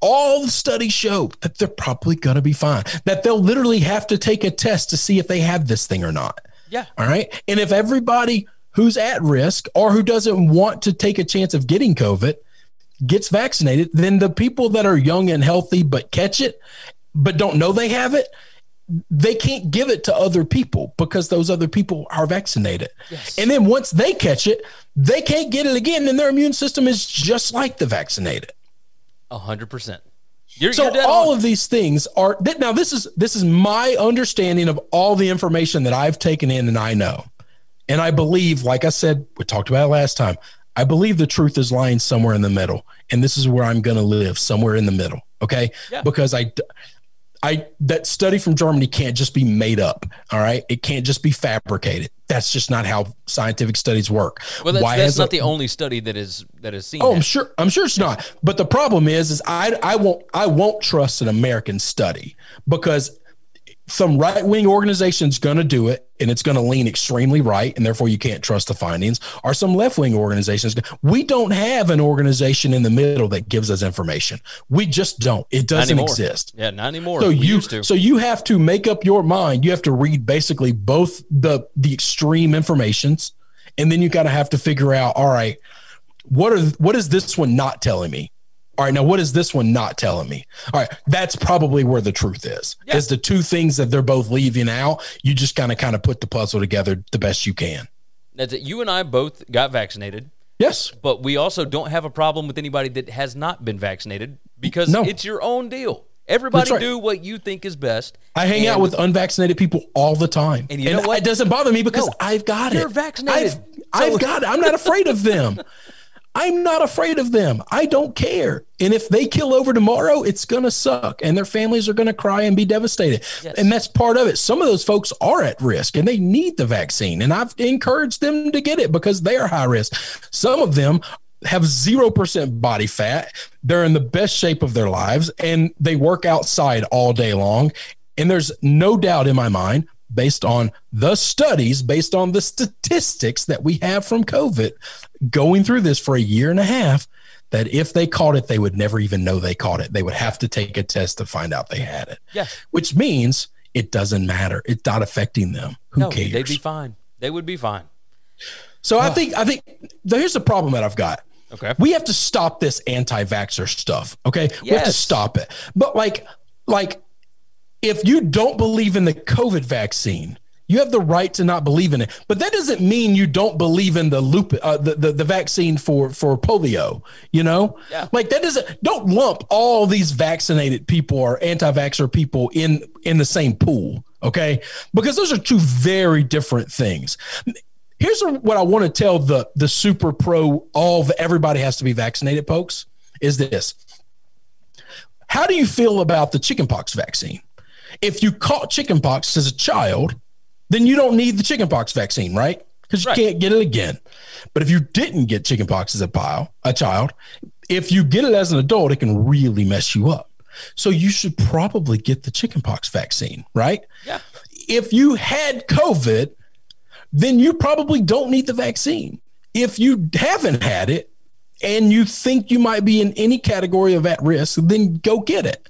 all the studies show that they're probably going to be fine, that they'll literally have to take a test to see if they have this thing or not. Yeah. All right. And if everybody who's at risk or who doesn't want to take a chance of getting COVID gets vaccinated, then the people that are young and healthy but catch it, but don't know they have it, they can't give it to other people because those other people are vaccinated. Yes. And then once they catch it, they can't get it again, and their immune system is just like the vaccinated. A hundred percent. You're, So all on. of these things are now. This is this is my understanding of all the information that I've taken in and I know, and I believe, like I said, we talked about it last time. I believe the truth is lying somewhere in the middle, and this is where I'm going to live, somewhere in the middle. Okay, Yeah. because I that study from Germany can't just be made up. All right, it can't just be fabricated. That's just not how scientific studies work. well, that's, Why that's not a- the only study that is that is seen. Oh, that. I'm sure. I'm sure it's not. But the problem is, is I I won't I won't trust an American study because some right wing organization's going to do it and it's going to lean extremely right and therefore you can't trust the findings. Or some left wing organizations. We don't have an organization in the middle that gives us information. We just don't. It doesn't exist. Yeah, not anymore. So We you used to. so you have to make up your mind. You have to read basically both the the extreme informations, and then you got to have to figure out. All right, what are what is this one not telling me? All right, now what is this one not telling me? All right, that's probably where the truth is. Yeah. Is the two things that they're both leaving out. You just kind of kind of put the puzzle together the best you can. That's it. You and I both got vaccinated, Yes. but we also don't have a problem with anybody that has not been vaccinated because No. it's your own deal. Everybody right. do what you think is best. I hang out with unvaccinated people all the time, And you know what? It doesn't bother me because No, I've got it. you're vaccinated. I've, So- I've got it. I'm not afraid of them. [laughs] I'm not afraid of them. I don't care. And if they kill over tomorrow, it's going to suck, and their families are going to cry and be devastated. Yes. And that's part of it. Some of those folks are at risk, and they need the vaccine. And I've encouraged them to get it because they are high risk. Some of them have zero percent body fat. They're in the best shape of their lives, and they work outside all day long. And there's no doubt in my mind, based on the studies, based on the statistics that we have from COVID, going through this for a year and a half, that if they caught it, they would never even know they caught it. They would have to take a test to find out they had it. Yes. Which means it doesn't matter. It's not affecting them. Who no, cares? they'd be fine. They would be fine. So I think I think here's the problem that I've got. Okay. We have to stop this anti-vaxxer stuff. Okay. We have to stop it. But like, like if you don't believe in the COVID vaccine, you have the right to not believe in it. But that doesn't mean you don't believe in the loop, uh, the, the the vaccine for for polio. You know, Yeah. like that doesn't. Don't lump all these vaccinated people or anti-vaxxer people in in the same pool. Okay, because those are two very different things. Here's what I want to tell the the super pro all the, everybody has to be vaccinated folks is this. How do you feel about the chickenpox vaccine? If you caught chickenpox as a child, then you don't need the chickenpox vaccine, right? Because you Right. can't get it again. But if you didn't get chickenpox as a pile, a child, if you get it as an adult, it can really mess you up. So you should probably get the chickenpox vaccine, right? Yeah. If you had COVID, then you probably don't need the vaccine. If you haven't had it and you think you might be in any category of at risk, then go get it.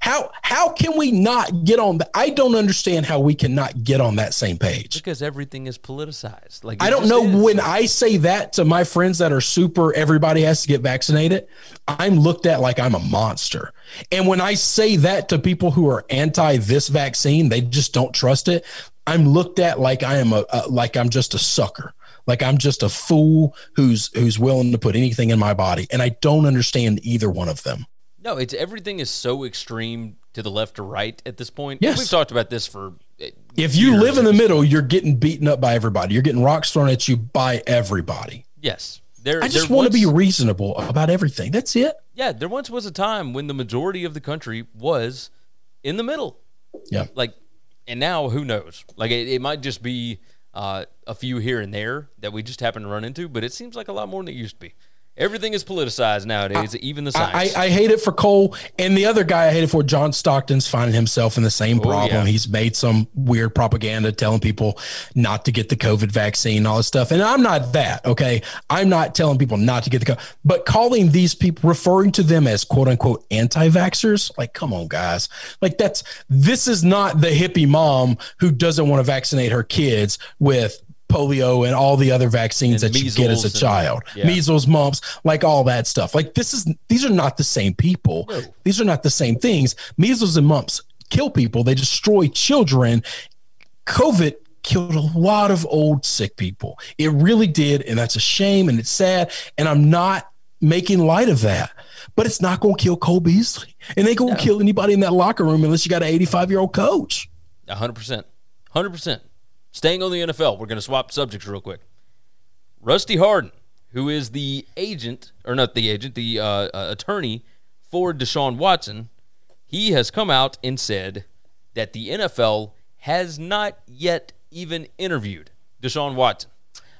How how can we not get on the I don't understand how we cannot get on that same page. Because everything is politicized. Like I don't know is. when I say that to my friends that are super everybody has to get vaccinated, I'm looked at like I'm a monster. And when I say that to people who are anti this vaccine, they just don't trust it. I'm looked at like I am a, a like I'm just a sucker. Like I'm just a fool who's who's willing to put anything in my body. And I don't understand either one of them. No, it's everything is so extreme to the left or right at this point. Yes. We've talked about this for eh, If you live in the middle, you're getting beaten up by everybody. You're getting rocks thrown at you by everybody. Yes. There, I just want to be reasonable about everything. That's it. Yeah, there once was a time when the majority of the country was in the middle. Yeah. Like, and now who knows? Like, it, it might just be uh, a few here and there that we just happen to run into, but it seems like a lot more than it used to be. Everything is politicized nowadays, even the science. I, I hate it for Cole and the other guy. I hate it for John Stockton's finding himself in the same oh, problem. yeah. He's made some weird propaganda telling people not to get the COVID vaccine, and all this stuff. And I'm not that. Okay, I'm not telling people not to get the COVID, but calling these people, referring to them as quote unquote anti-vaxxers. Like, come on, guys. Like that's this is not the hippie mom who doesn't want to vaccinate her kids with polio and all the other vaccines And that you get as a and- child. yeah. measles mumps like all that stuff. Like this is these are not the same people. These are not the same things. Measles and mumps kill people. They destroy children. Covid killed a lot of old sick people. It really did and that's a shame and it's sad and i'm not making light of that. But it's not going to kill cole beasley and they going to kill anybody in that locker room unless you got an 85 year old coach hundred percent, hundred percent. Staying on the NFL, we're going to swap subjects real quick. Rusty Hardin, who is the agent, or not the agent, the uh, uh, attorney for Deshaun Watson, he has come out and said that the NFL has not yet even interviewed Deshaun Watson.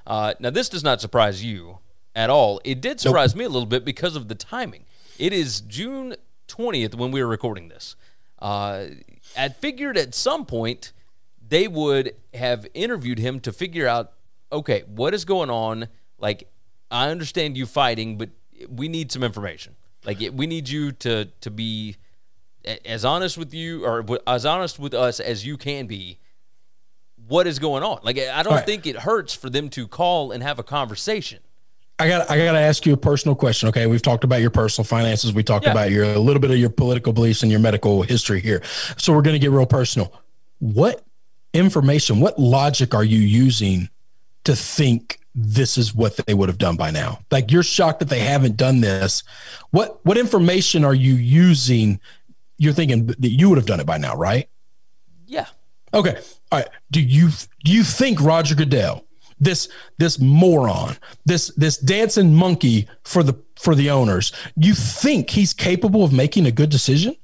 Uh, now, this does not surprise you at all. It did surprise me a little bit because of the timing. It is June 20th when we were recording this. Uh, I figured at some point they would have interviewed him to figure out okay, what is going on? Like, I understand you fighting, but we need some information. Like, it- we need you to to be as honest with you or as honest with us as you can be. What is going on? Like, I don't right. think it hurts for them to call and have a conversation. I got I got to ask you a personal question. Okay, we've talked about your personal finances. We talked Yeah. about your a little bit of your political beliefs and your medical history here. So we're going to get real personal. What information, what logic are you using to think this is what they would have done by now? Like you're shocked that they haven't done this. What what information are you using? You're thinking that you would have done it by now, right? Yeah. Okay. All right. Do you do you think Roger Goodell, this this moron, this this dancing monkey for the for the owners, you think he's capable of making a good decision?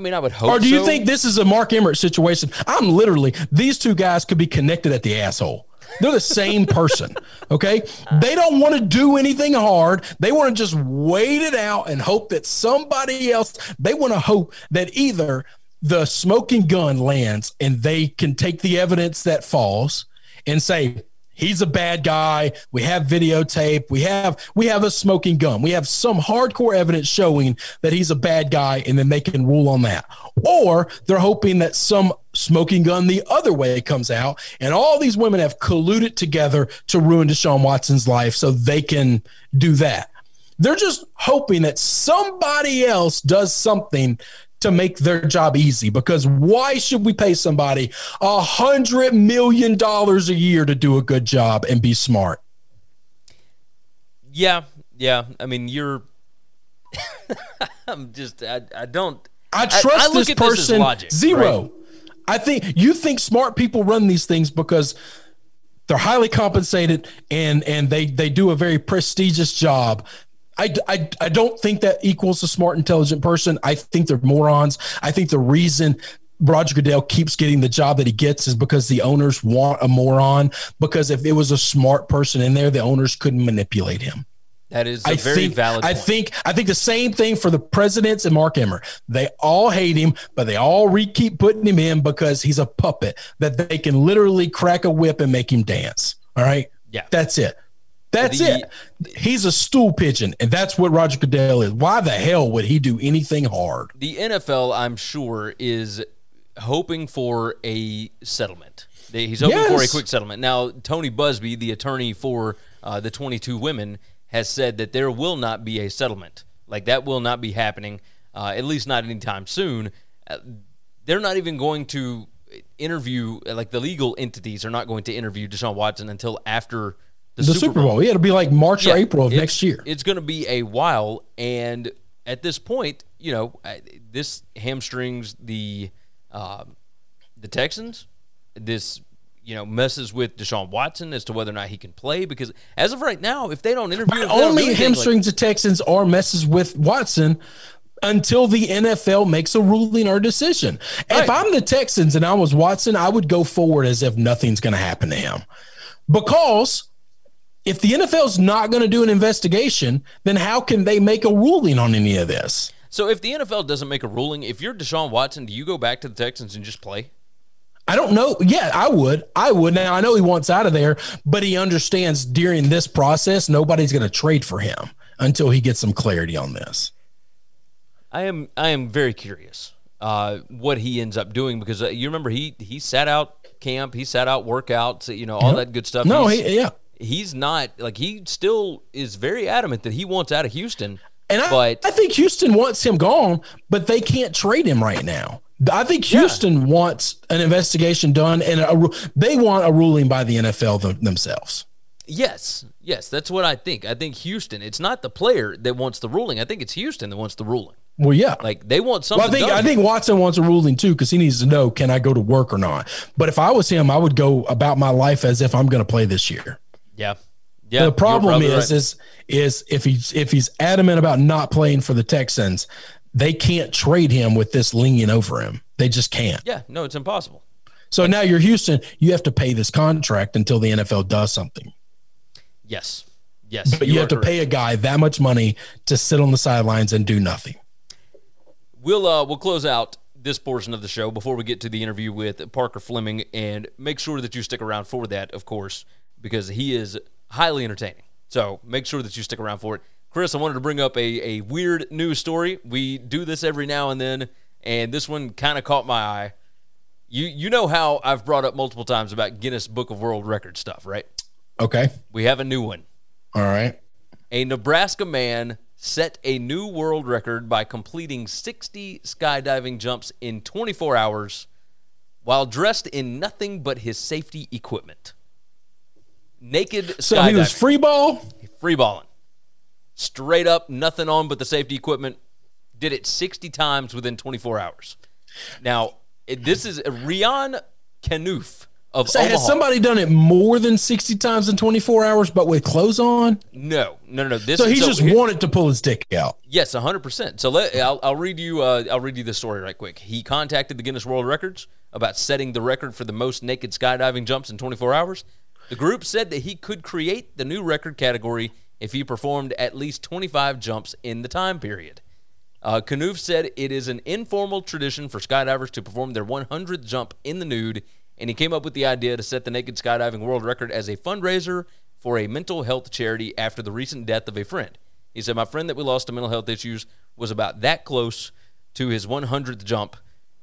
I mean, I would hope. Or do you so. think this is a Mark Emmert situation? I'm literally these two guys could be connected at the asshole. They're the same person. [laughs] Okay. They don't want to do anything hard. They want to just wait it out and hope that somebody else, they want to hope that either the smoking gun lands and they can take the evidence that falls and say, he's a bad guy. We have videotape. We have we have a smoking gun. We have some hardcore evidence showing that he's a bad guy, and then they can rule on that. Or they're hoping that some smoking gun the other way comes out, and all these women have colluded together to ruin Deshaun Watson's life, so they can do that. They're just hoping that somebody else does something to make their job easy because why should we pay somebody a hundred million dollars a year to do a good job and be smart? Yeah, yeah. I mean, you're. [laughs] I'm just. I, I don't. I trust this at this person logic, zero. right? I think you think smart people run these things because they're highly compensated and and they they do a very prestigious job. I, I, I don't think that equals a smart, intelligent person. I think they're morons. I think the reason Roger Goodell keeps getting the job that he gets is because the owners want a moron. Because if it was a smart person in there, the owners couldn't manipulate him. That is a I very think, valid. I think I think the same thing for the presidents and Mark Emmert. They all hate him, but they all re- keep putting him in because he's a puppet that they can literally crack a whip and make him dance. All right. Yeah. That's it. That's it. He's a stool pigeon, and that's what Roger Goodell is. Why the hell would he do anything hard? the NFL, I'm sure, is hoping for a settlement. He's hoping for a quick settlement. Now, Tony Buzbee, the attorney for uh, the 22 women, has said that there will not be a settlement. Like that will not be happening, uh, at least not anytime soon. Uh, they're not even going to interview, like the legal entities are not going to interview Deshaun Watson until after the, The Super Bowl. Yeah, it'll be like March or April of next year. It's going to be a while, and at this point, you know, this hamstrings the um, the Texans. This you know messes with Deshaun Watson as to whether or not he can play because as of right now, if they don't interview, if don't do Only like- hamstrings the Texans or messes with Watson until the NFL makes a ruling or decision. Right. If I'm the Texans and I was Watson, I would go forward as if nothing's going to happen to him. Because if the NFL's not going to do an investigation, then how can they make a ruling on any of this? So if the NFL doesn't make a ruling, if you're Deshaun Watson, do you go back to the Texans and just play? I don't know. Yeah, I would. I would. Now I know he wants out of there, but he understands during this process nobody's going to trade for him until he gets some clarity on this. I am I am very curious uh, what he ends up doing because uh, you remember he he sat out camp, he sat out workouts, you know all that good stuff. No, he, yeah, he's not like he still is very adamant that he wants out of Houston. and I, but I think Houston wants him gone, but they can't trade him right now. I think Yeah. Houston wants an investigation done, and a, they want a ruling by the NFL them- themselves. yes, yes, that's what I think. I think Houston. It's not the player that wants the ruling. I think it's Houston that wants the ruling. Well, yeah. Like they want something. Well, I think done I think Watson wants a ruling too because he needs to know can I go to work or not. But if I was him, I would go about my life as if I'm going to play this year. Yeah, yeah. the problem is right. is is if he's if he's adamant about not playing for the Texans, they can't trade him with this leaning over him. They just can't. yeah, no, it's impossible. So now you're Houston. You have to pay this contract until the NFL does something. Yes, yes. But you, are have to correct. pay a guy that much money to sit on the sidelines and do nothing. We'll uh, we'll close out this portion of the show before we get to the interview with Parker Fleming, and make sure that you stick around for that, of course, because he is highly entertaining. So make sure that you stick around for it. Chris, I wanted to bring up a, a weird news story. We do this every now and then, and this one kind of caught my eye. You you know how I've brought up multiple times about Guinness Book of World Records stuff, right? Okay. We have a new one. All right. A Nebraska man set a new world record by completing 60 skydiving jumps in 24 hours while dressed in nothing but his safety equipment. Naked So he was free ball. free balling. Straight up, nothing on but the safety equipment. Did it 60 times within 24 hours. Now, this is Rian Kanouf of So Omaha. has somebody done it more than 60 times in 24 hours, but with clothes on? no, no, no, no. This So he just here- wanted to pull his dick out. Yes, hundred percent. So let I'll, I'll read you uh, I'll read you the story right quick. He contacted the Guinness World Records about setting the record for the most naked skydiving jumps in 24 hours. The group said that he could create the new record category if he performed at least 25 jumps in the time period. Uh, said it is an informal tradition for skydivers to perform their 100th jump in the nude, and he came up with the idea to set the naked skydiving world record as a fundraiser for a mental health charity after the recent death of a friend. He said, My friend that we lost to mental health issues was about that close to his 100th jump.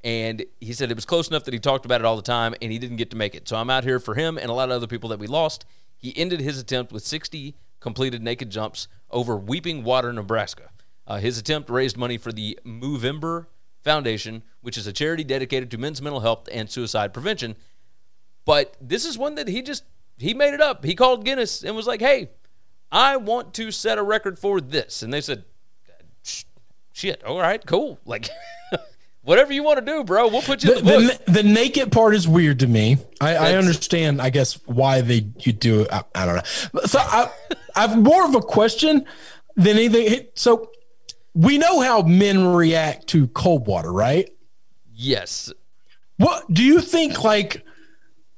And he said it was close enough that he talked about it all the time and he didn't get to make it. So I'm out here for him and a lot of other people that we lost. He ended his attempt with 60 completed naked jumps over Weeping Water, Nebraska. Uh, his attempt raised money for the Movember Foundation, which is a charity dedicated to men's mental health and suicide prevention. But this is one that he just he made it up. He called Guinness and was like, "Hey, I want to set a record for this," and they said, "Shit, all right, cool. Like, [laughs] whatever you want to do, bro. We'll put you The, in the book." the, the naked part is weird to me. I, I understand, I guess, why they you do it. I, I don't know. So I, I've more of a question than anything. So we know how men react to cold water, right? yes, What do you think? Like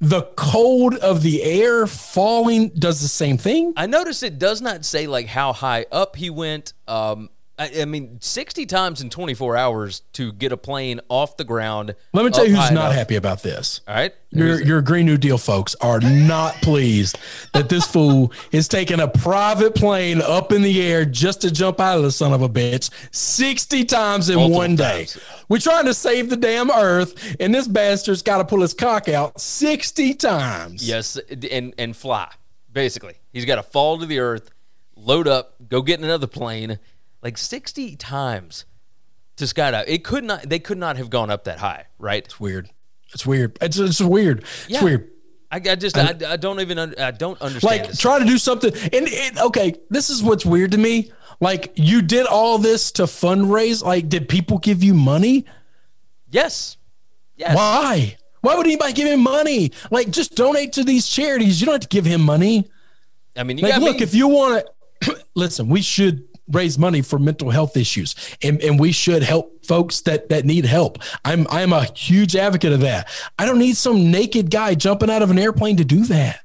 the cold of the air falling does the same thing? I notice it does not say like how high up he went. Um, I, I mean, sixty times in twenty four hours to get a plane off the ground. Let me tell you who's not enough. happy about this. All right, Your, your Green New Deal folks are not pleased that this fool is taking a private plane up in the air just to jump out of the son of a bitch 60 times in Multiple one day. times. We're trying to save the damn earth, and this bastard's got to pull his cock out 60 times. Yes, and and fly. Basically, he's got to fall to the earth, load up, go get in another plane, like sixty times to skydive. It could not. They could not have gone up that high, right? It's weird. It's weird. It's, it's weird. It's Yeah. weird. I, I just I, I don't even I don't understand. like try to do something and it, okay this is what's weird to me like you did all this to fundraise like did people give you money yes, yes. why why would anybody give him money like just donate to these charities you don't have to give him money I mean, you like look me. if you want [clears throat] to listen we should raise money for mental health issues and, and we should help folks that that need help i'm i'm a huge advocate of that i don't need some naked guy jumping out of an airplane to do that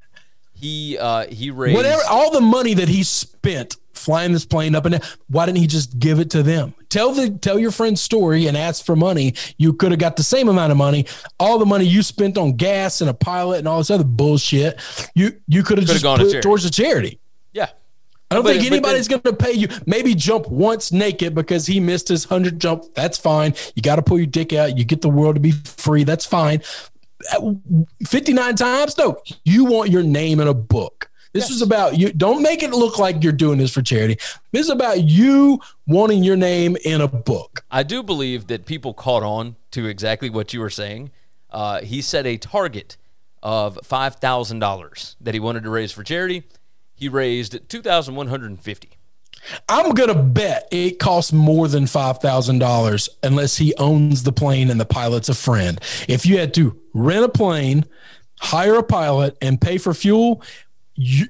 he uh, he raised Whatever, all the money that he spent flying this plane up and down, why didn't he just give it to them? Tell the tell your friend's story and ask for money. You could have got the same amount of money. All the money you spent on gas and a pilot and all this other bullshit, you you could have just gone to put charity. towards the charity. I don't But- think anybody's going to pay you. Maybe jump once naked because he missed his 100 jump. That's fine. You got to pull your dick out. You get the world to be free. That's fine. Uh, 59 times? No, you want your name in a book. This is about you. Don't make it look like you're doing this for charity. This is about you wanting your name in a book. I do believe that people caught on to exactly what you were saying. Uh, he set a target of five thousand dollars that he wanted to raise for charity. He raised two thousand one hundred and fifty. I'm going to bet it costs more than $5,000 unless he owns the plane and the pilot's a friend. If you had to rent a plane, hire a pilot, and pay for fuel,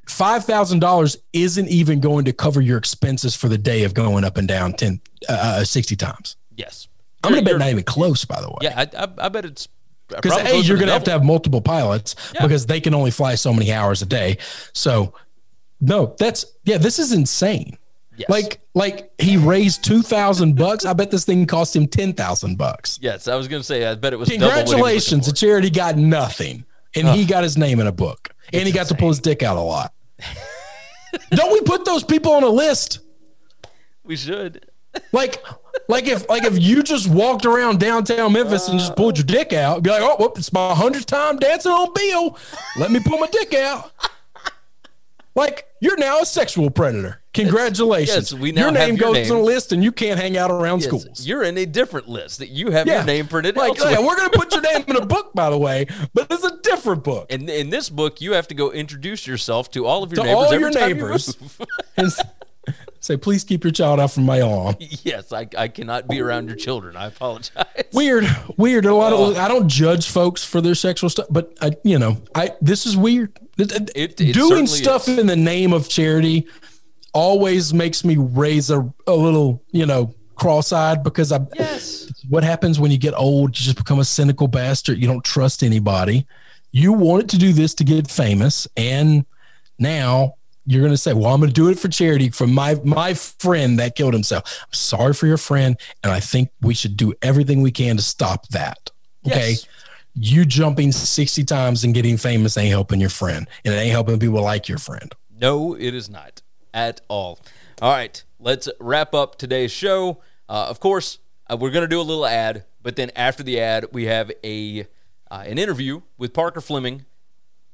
$5,000 isn't even going to cover your expenses for the day of going up and down 10, uh, 60 times. Yes, I'm going to bet not even close, by the way. Yeah, I, I, I bet it's Because A, you're going to have to have multiple pilots Yeah. because they can only fly so many hours a day. So, no, that's, yeah, this is insane. Yes. Like, like he raised two thousand bucks. I bet this thing cost him ten thousand bucks. Yes, I was to say. I bet it was. Congratulations, the charity got nothing, and he got his name in a book, and he got to pull his dick out a lot. [laughs] Don't we put those people on a list? We should. Like, like if like if you just walked around downtown Memphis and just uh. pulled your dick out, be like, oh, whoop, it's my hundredth time dancing on Beale. Let me pull my dick out. Like you're now a sexual predator. Congratulations. Yes, we now your name your goes name. on a list, and you can't hang out around Yes, schools. You're in a different list that you have your name printed like, elsewhere. yeah, we're gonna put your [laughs] name in a book, by the way, but it's a different book. And in this book, you have to go introduce yourself to all of your To neighbors. all your time you [laughs] say, please keep your child out from my arm. yes, I, I cannot be around your children. I apologize. Weird, weird. A lot of I don't judge folks for their sexual stuff, but I, you know, I this is weird. It- it Doing stuff is. in the name of charity always makes me raise a, a little, you know, cross-eyed because I. Yes. What happens when you get old? You just become a cynical bastard. You don't trust anybody. You wanted to do this to get famous, and now you're going to say, "Well, I'm going to do it for charity for my my friend that killed himself." I'm sorry for your friend, and I think we should do everything we can to stop that. Okay. Yes. You jumping 60 times and getting famous ain't helping your friend, and it ain't helping people like your friend. No, it is not at all. All right, let's wrap up today's show. Uh, of course, uh, we're going to do a little ad, but then after the ad, we have a uh, an interview with Parker Fleming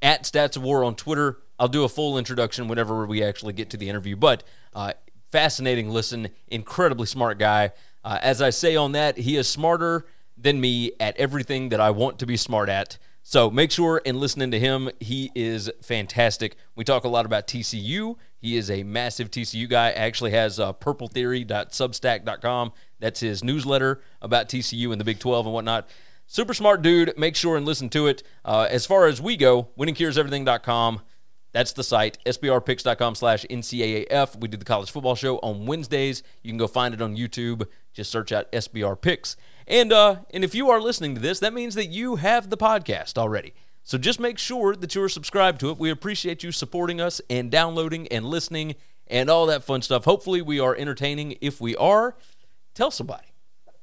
at statsowar on Twitter. I'll do a full introduction whenever we actually get to the interview, but uh, fascinating listen, incredibly smart guy. Uh, as I say on that, he is smarter than me at everything that I want to be smart at. So make sure and listening to him, he is fantastic. We talk a lot about TCU. He is a massive TCU guy. Actually has uh, purpletheory.substack.com. That's his newsletter about TCU and the Big 12 and whatnot. Super smart dude. Make sure and listen to it. Uh, as far as we go, winningcureseverything.com. That's the site, sbrpicks.com slash NCAAF. We do the college football show on Wednesdays. You can go find it on YouTube. Just search out SBR Picks. And, uh, and if you are listening to this, that means that you have the podcast already. So just make sure that you're subscribed to it. We appreciate you supporting us and downloading and listening and all that fun stuff. Hopefully, we are entertaining. If we are, tell somebody,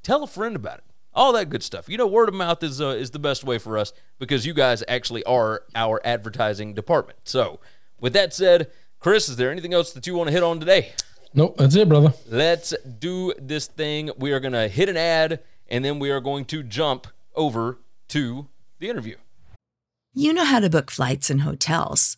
tell a friend about it. All that good stuff. You know, word of mouth is uh, is the best way for us because you guys actually are our advertising department. So, with that said, Chris, is there anything else that you want to hit on today? Nope, that's it, brother. Let's do this thing. We are going to hit an ad and then we are going to jump over to the interview. You know how to book flights and hotels.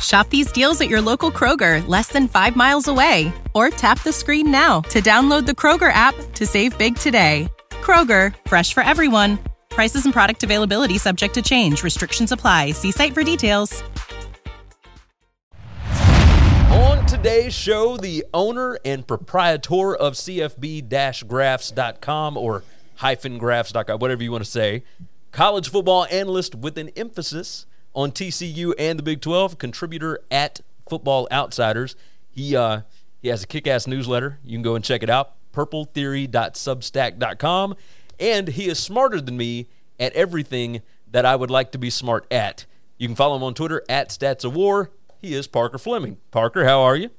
Shop these deals at your local Kroger, less than five miles away. Or tap the screen now to download the Kroger app to save big today. Kroger, fresh for everyone. Prices and product availability subject to change. Restrictions apply. See site for details. On today's show, the owner and proprietor of CFB-graphs.com or hyphen graphs.com, whatever you want to say, college football analyst with an emphasis on TCU and the Big 12, contributor at Football Outsiders. He uh, he has a kick-ass newsletter. You can go and check it out, purpletheory.substack.com. And he is smarter than me at everything that I would like to be smart at. You can follow him on Twitter at statsowar. He is Parker Fleming. Parker, how are you?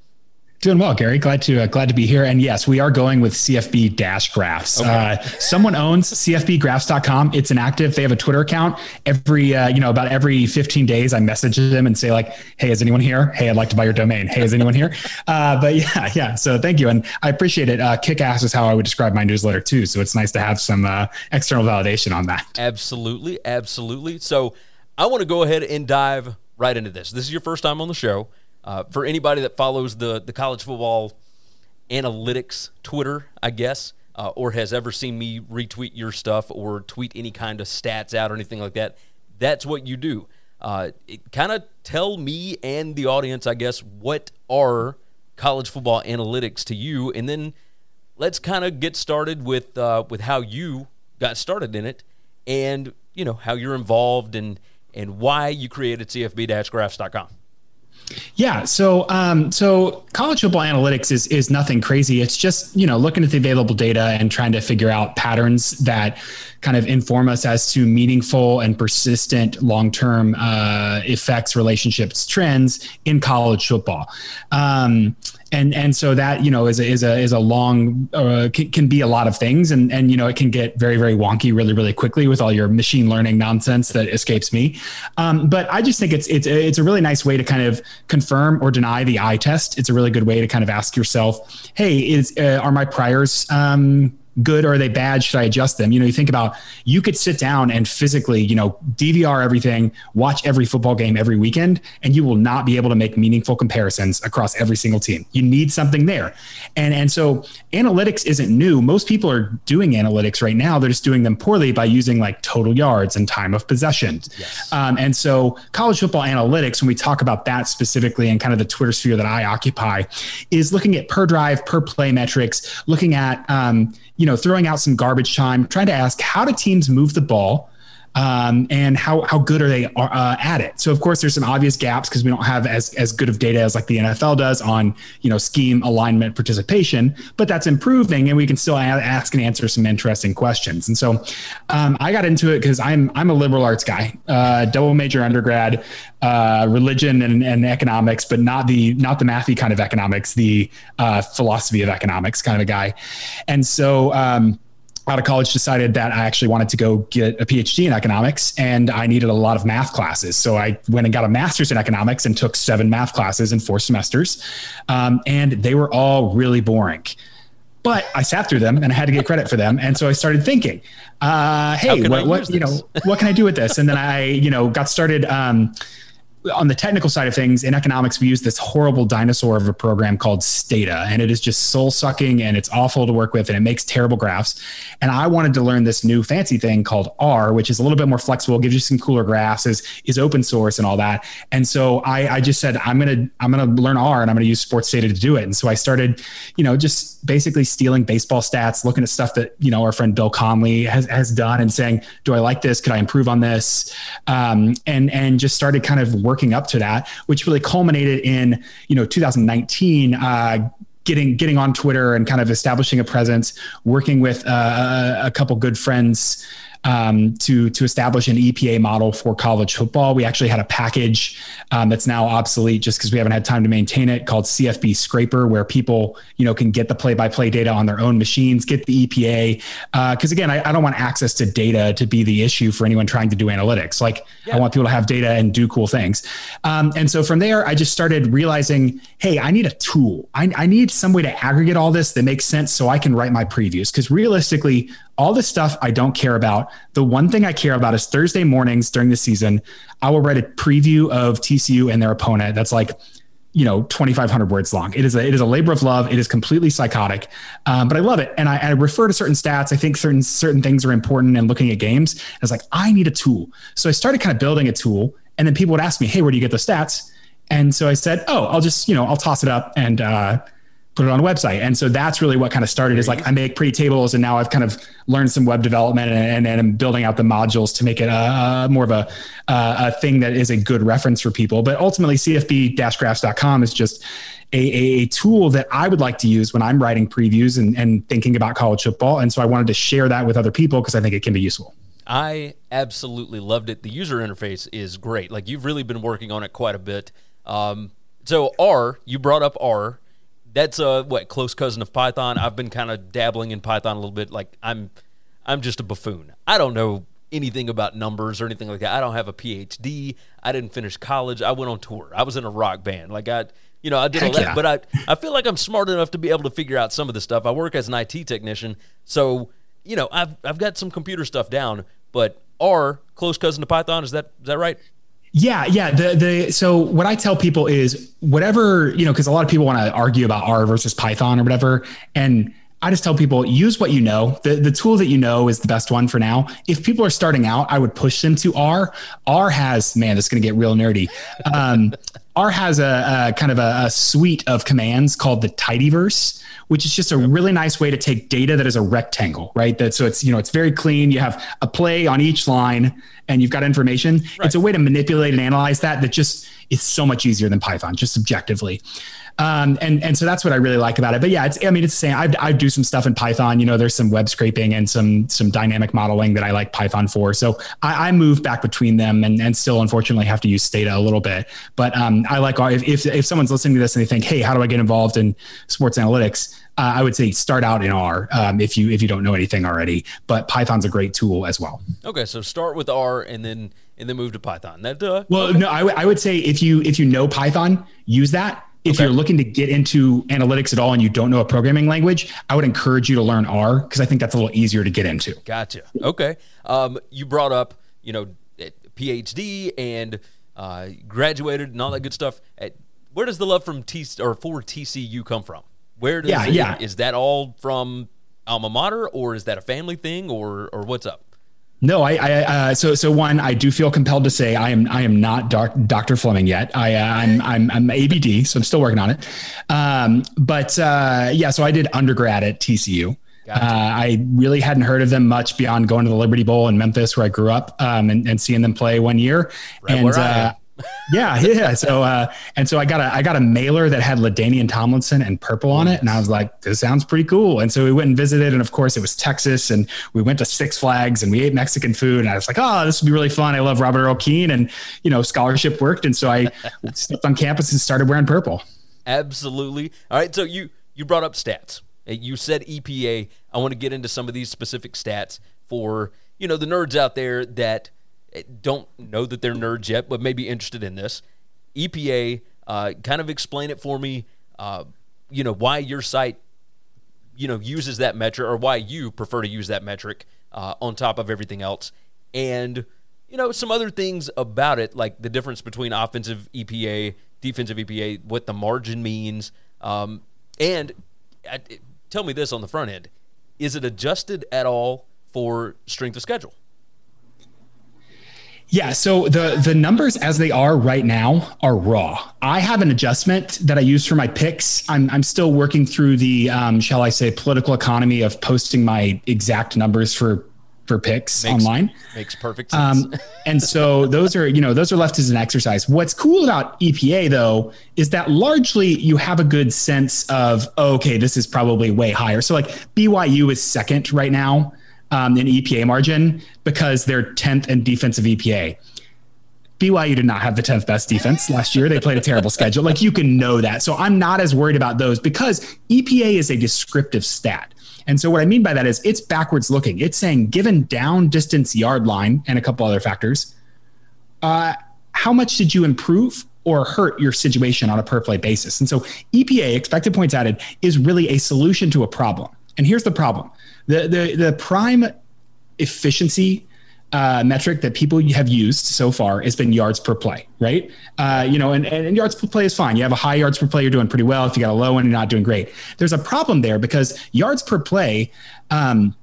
Doing well, Gary. Glad to uh, glad to be here. And yes, we are going with CFB dash graphs. Okay. Uh, someone owns CFBgraphs.com. It's an active. They have a Twitter account. Every uh, you know about every 15 days, I message them and say like, "Hey, is anyone here? Hey, I'd like to buy your domain. Hey, is anyone here?" [laughs] Uh, but yeah, yeah. So thank you, and I appreciate it. Uh, kick ass is how I would describe my newsletter too. So it's nice to have some uh, external validation on that. Absolutely, absolutely. So I want to go ahead and dive right into this. This is your first time on the show. Uh, for anybody that follows the the college football analytics Twitter, I guess, uh, or has ever seen me retweet your stuff or tweet any kind of stats out or anything like that, that's what you do. Uh, kind of tell me and the audience, I guess, what are college football analytics to you, and then let's kind of get started with uh, with how you got started in it, and you know how you're involved and and why you created CFB-graphs.com. Yeah. So, um, so college football analytics is is nothing crazy. It's just you know looking at the available data and trying to figure out patterns that kind of inform us as to meaningful and persistent long term uh, effects, relationships, trends in college football. Um, and and so that you know is a is a is a long uh, can, can, be a lot of things. And and you know it can get very very wonky really really quickly with all your machine learning nonsense that escapes me. Um, but i just think it's it's it's a really nice way to kind of confirm or deny the eye test. It's a really good way to kind of ask yourself hey is uh, are my priors um, good or are they bad? Should I adjust them? You know, you think about you could sit down and physically, you know, DVR everything, watch every football game every weekend, and you will not be able to make meaningful comparisons across every single team. You need something there. And and so analytics isn't new. Most people are doing analytics right now. They're just doing them poorly by using like total yards and time of possession. Yes. Um, and so college football analytics, when we talk about that specifically and kind of the Twitter sphere that I occupy, is looking at per drive, per play metrics, looking at um, you know, throwing out some garbage time, trying to ask how do teams move the ball um, and how how good are they uh, at it? So of course there's some obvious gaps because we don't have as as good of data as like the NFL does on you know scheme alignment participation, but that's improving and we can still ask and answer some interesting questions. And so um, I got into it because I'm I'm a liberal arts guy, uh, double major undergrad, uh, religion and, and economics, but not the not the mathy kind of economics, the uh, philosophy of economics kind of a guy, and so. Um, out of college decided that I actually wanted to go get a PhD in economics and I needed a lot of math classes. So I went and got a master's in economics and took seven math classes in four semesters. Um, and they were all really boring. But I sat through them and I had to get credit for them. And so I started thinking, uh, hey, what, what you know, what can I do with this? And then I, you know, got started um, on the technical side of things in economics we use this horrible dinosaur of a program called stata and it is just soul sucking and it's awful to work with and it makes terrible graphs. And i wanted to learn this new fancy thing called r which is a little bit more flexible gives you some cooler graphs is, is open source and all that. And so I, I just said i'm gonna i'm gonna learn r and i'm gonna use sports data to do it. And so i started you know just basically stealing baseball stats looking at stuff that you know our friend bill connelly has, has done and saying do i like this? Could i improve on this? Um, and and just started kind of working up to that, which really culminated in you know 2019. Uh, getting getting on Twitter and kind of establishing a presence, working with uh, a couple good friends um, to to establish an EPA model for college football. We actually had a package um, that's now obsolete just because we haven't had time to maintain it called cfbscrapR, where people you know can get the play by play data on their own machines, get the EPA. Because uh, again, I, I, don't want access to data to be the issue for anyone trying to do analytics. Like yeah. I want people to have data and do cool things. Um, and so from there, I just started realizing, hey, I need a tool. I, I need some way to aggregate all this that makes sense so I can write my previews. Because realistically, all the stuff I don't care about. The one thing I care about is Thursday mornings during the season, I will write a preview of TCU and their opponent that's like, you know, 2,500 words long. It is a, it is a labor of love. It is completely psychotic, um, but I love it. And I, I, refer to certain stats. I think certain, certain things are important in looking at games. I was like, I need a tool. So I started kind of building a tool and then people would ask me, Hey, where do you get the stats? And so I said, Oh, I'll just, you know, I'll toss it up and, uh, put it on a website. And so that's really what kind of started is like I make pretty tables and now I've kind of learned some web development and, and, I'm building out the modules to make it a, a more of a, a thing that is a good reference for people. But ultimately cfb-graphs.com is just a, a, tool that I would like to use when I'm writing previews and, and thinking about college football. And so I wanted to share that with other people because I think it can be useful. I absolutely loved it. The user interface is great. Like you've really been working on it quite a bit. Um, so R, you brought up R that's a what close cousin of Python. I've been kind of dabbling in Python a little bit. Like I'm, I'm just a buffoon. I don't know anything about numbers or anything like that. I don't have a PhD. I didn't finish college. I went on tour. I was in a rock band. Like I, you know, I did Heck all that. Yeah. But I, I feel like I'm smart enough to be able to figure out some of the stuff. I work as an IT technician, so you know, I've I've got some computer stuff down. But R, close cousin to Python, is that is that right? Yeah, yeah. The the so what I tell people is whatever you know, because a lot of people want to argue about R versus Python or whatever, and I just tell people use what you know. The the tool that you know is the best one for now. If people are starting out, I would push them to R. R has man, this is going to get real nerdy. Um, [laughs] R has a, a kind of a, a, suite of commands called the tidyverse, which is just a really nice way to take data that is a rectangle, right? That so it's you know it's very clean. You have a play on each line, and you've got information. Right. It's a way to manipulate and analyze that that just is so much easier than Python, just subjectively. Um, and and so that's what I really like about it. But yeah, it's I mean it's the same. I, I do some stuff in Python. You know, there's some web scraping and some some dynamic modeling that I like Python for. So I, I move back between them and and still unfortunately have to use Stata a little bit. But um, I like if, if if someone's listening to this and they think, hey, how do I get involved in sports analytics? Uh, I would say start out in R um, if you if you don't know anything already. But Python's a great tool as well. Okay, so start with R and then and then move to Python. That uh, well, okay. no, I, w- I would say if you if you know Python, use that if okay. you're looking to get into analytics at all and you don't know a programming language, I would encourage you to learn R because I think that's a little easier to get into. Gotcha. Okay. Um, you brought up, you know, PhD and uh, graduated and all that good stuff. Where does the love from T or for TCU come from? Where does yeah, it, yeah. is that all from alma mater or is that a family thing or or what's up? No, I, I uh, so so one, I do feel compelled to say I am I am not doc, Dr. Fleming yet. I uh, I'm, I'm I'm ABD, so I'm still working on it. Um, but uh, yeah, so I did undergrad at TCU. Gotcha. Uh, I really hadn't heard of them much beyond going to the Liberty Bowl in Memphis, where I grew up, um, and, and, seeing them play one year. Right and uh, yeah, yeah. So uh, and so I got a I got a mailer that had LaDainian Tomlinson and purple on it, and I was like, this sounds pretty cool. And so we went and visited, and of course it was Texas, and we went to Six Flags and we ate Mexican food, and I was like, oh, this would be really fun. I love Robert Earl Keen, and you know, scholarship worked, and so I [laughs] stepped on campus and started wearing purple. Absolutely. All right. So you you brought up stats. You said EPA. I want to get into some of these specific stats for you know the nerds out there that don't know that they're nerds yet, but may be interested in this. EPA, uh, kind of explain it for me. Uh, you know why your site, you know, uses that metric, or why you prefer to use that metric uh, on top of everything else, and you know some other things about it, like the difference between offensive EPA, defensive EPA, what the margin means, um, and tell me this on the front end: is it adjusted at all for strength of schedule? Yeah, so the the numbers as they are right now are raw. I have an adjustment that I use for my picks. I'm I'm still working through the um, shall I say political economy of posting my exact numbers for for picks makes, online. Makes perfect um, sense. Um, [laughs] and so those are you know those are left as an exercise. What's cool about EPA though is that largely you have a good sense of oh, okay this is probably way higher. So like BYU is second right now um, in EPA margin because they're 10th in defensive EPA. BYU did not have the 10th best defense last year. They played a terrible [laughs] schedule. Like you can know that. So I'm not as worried about those because EPA is a descriptive stat. And so what I mean by that is it's backwards looking. It's saying given down distance yard line and a couple other factors, uh, how much did you improve or hurt your situation on a per play basis? And so EPA, expected points added, is really a solution to a problem. And here's the problem: the the the prime efficiency uh, metric that people have used so far has been yards per play, right? Uh, you know, and, and yards per play is fine. You have a high yards per play, you're doing pretty well. If you got a low one, you're not doing great. There's a problem there because yards per play um,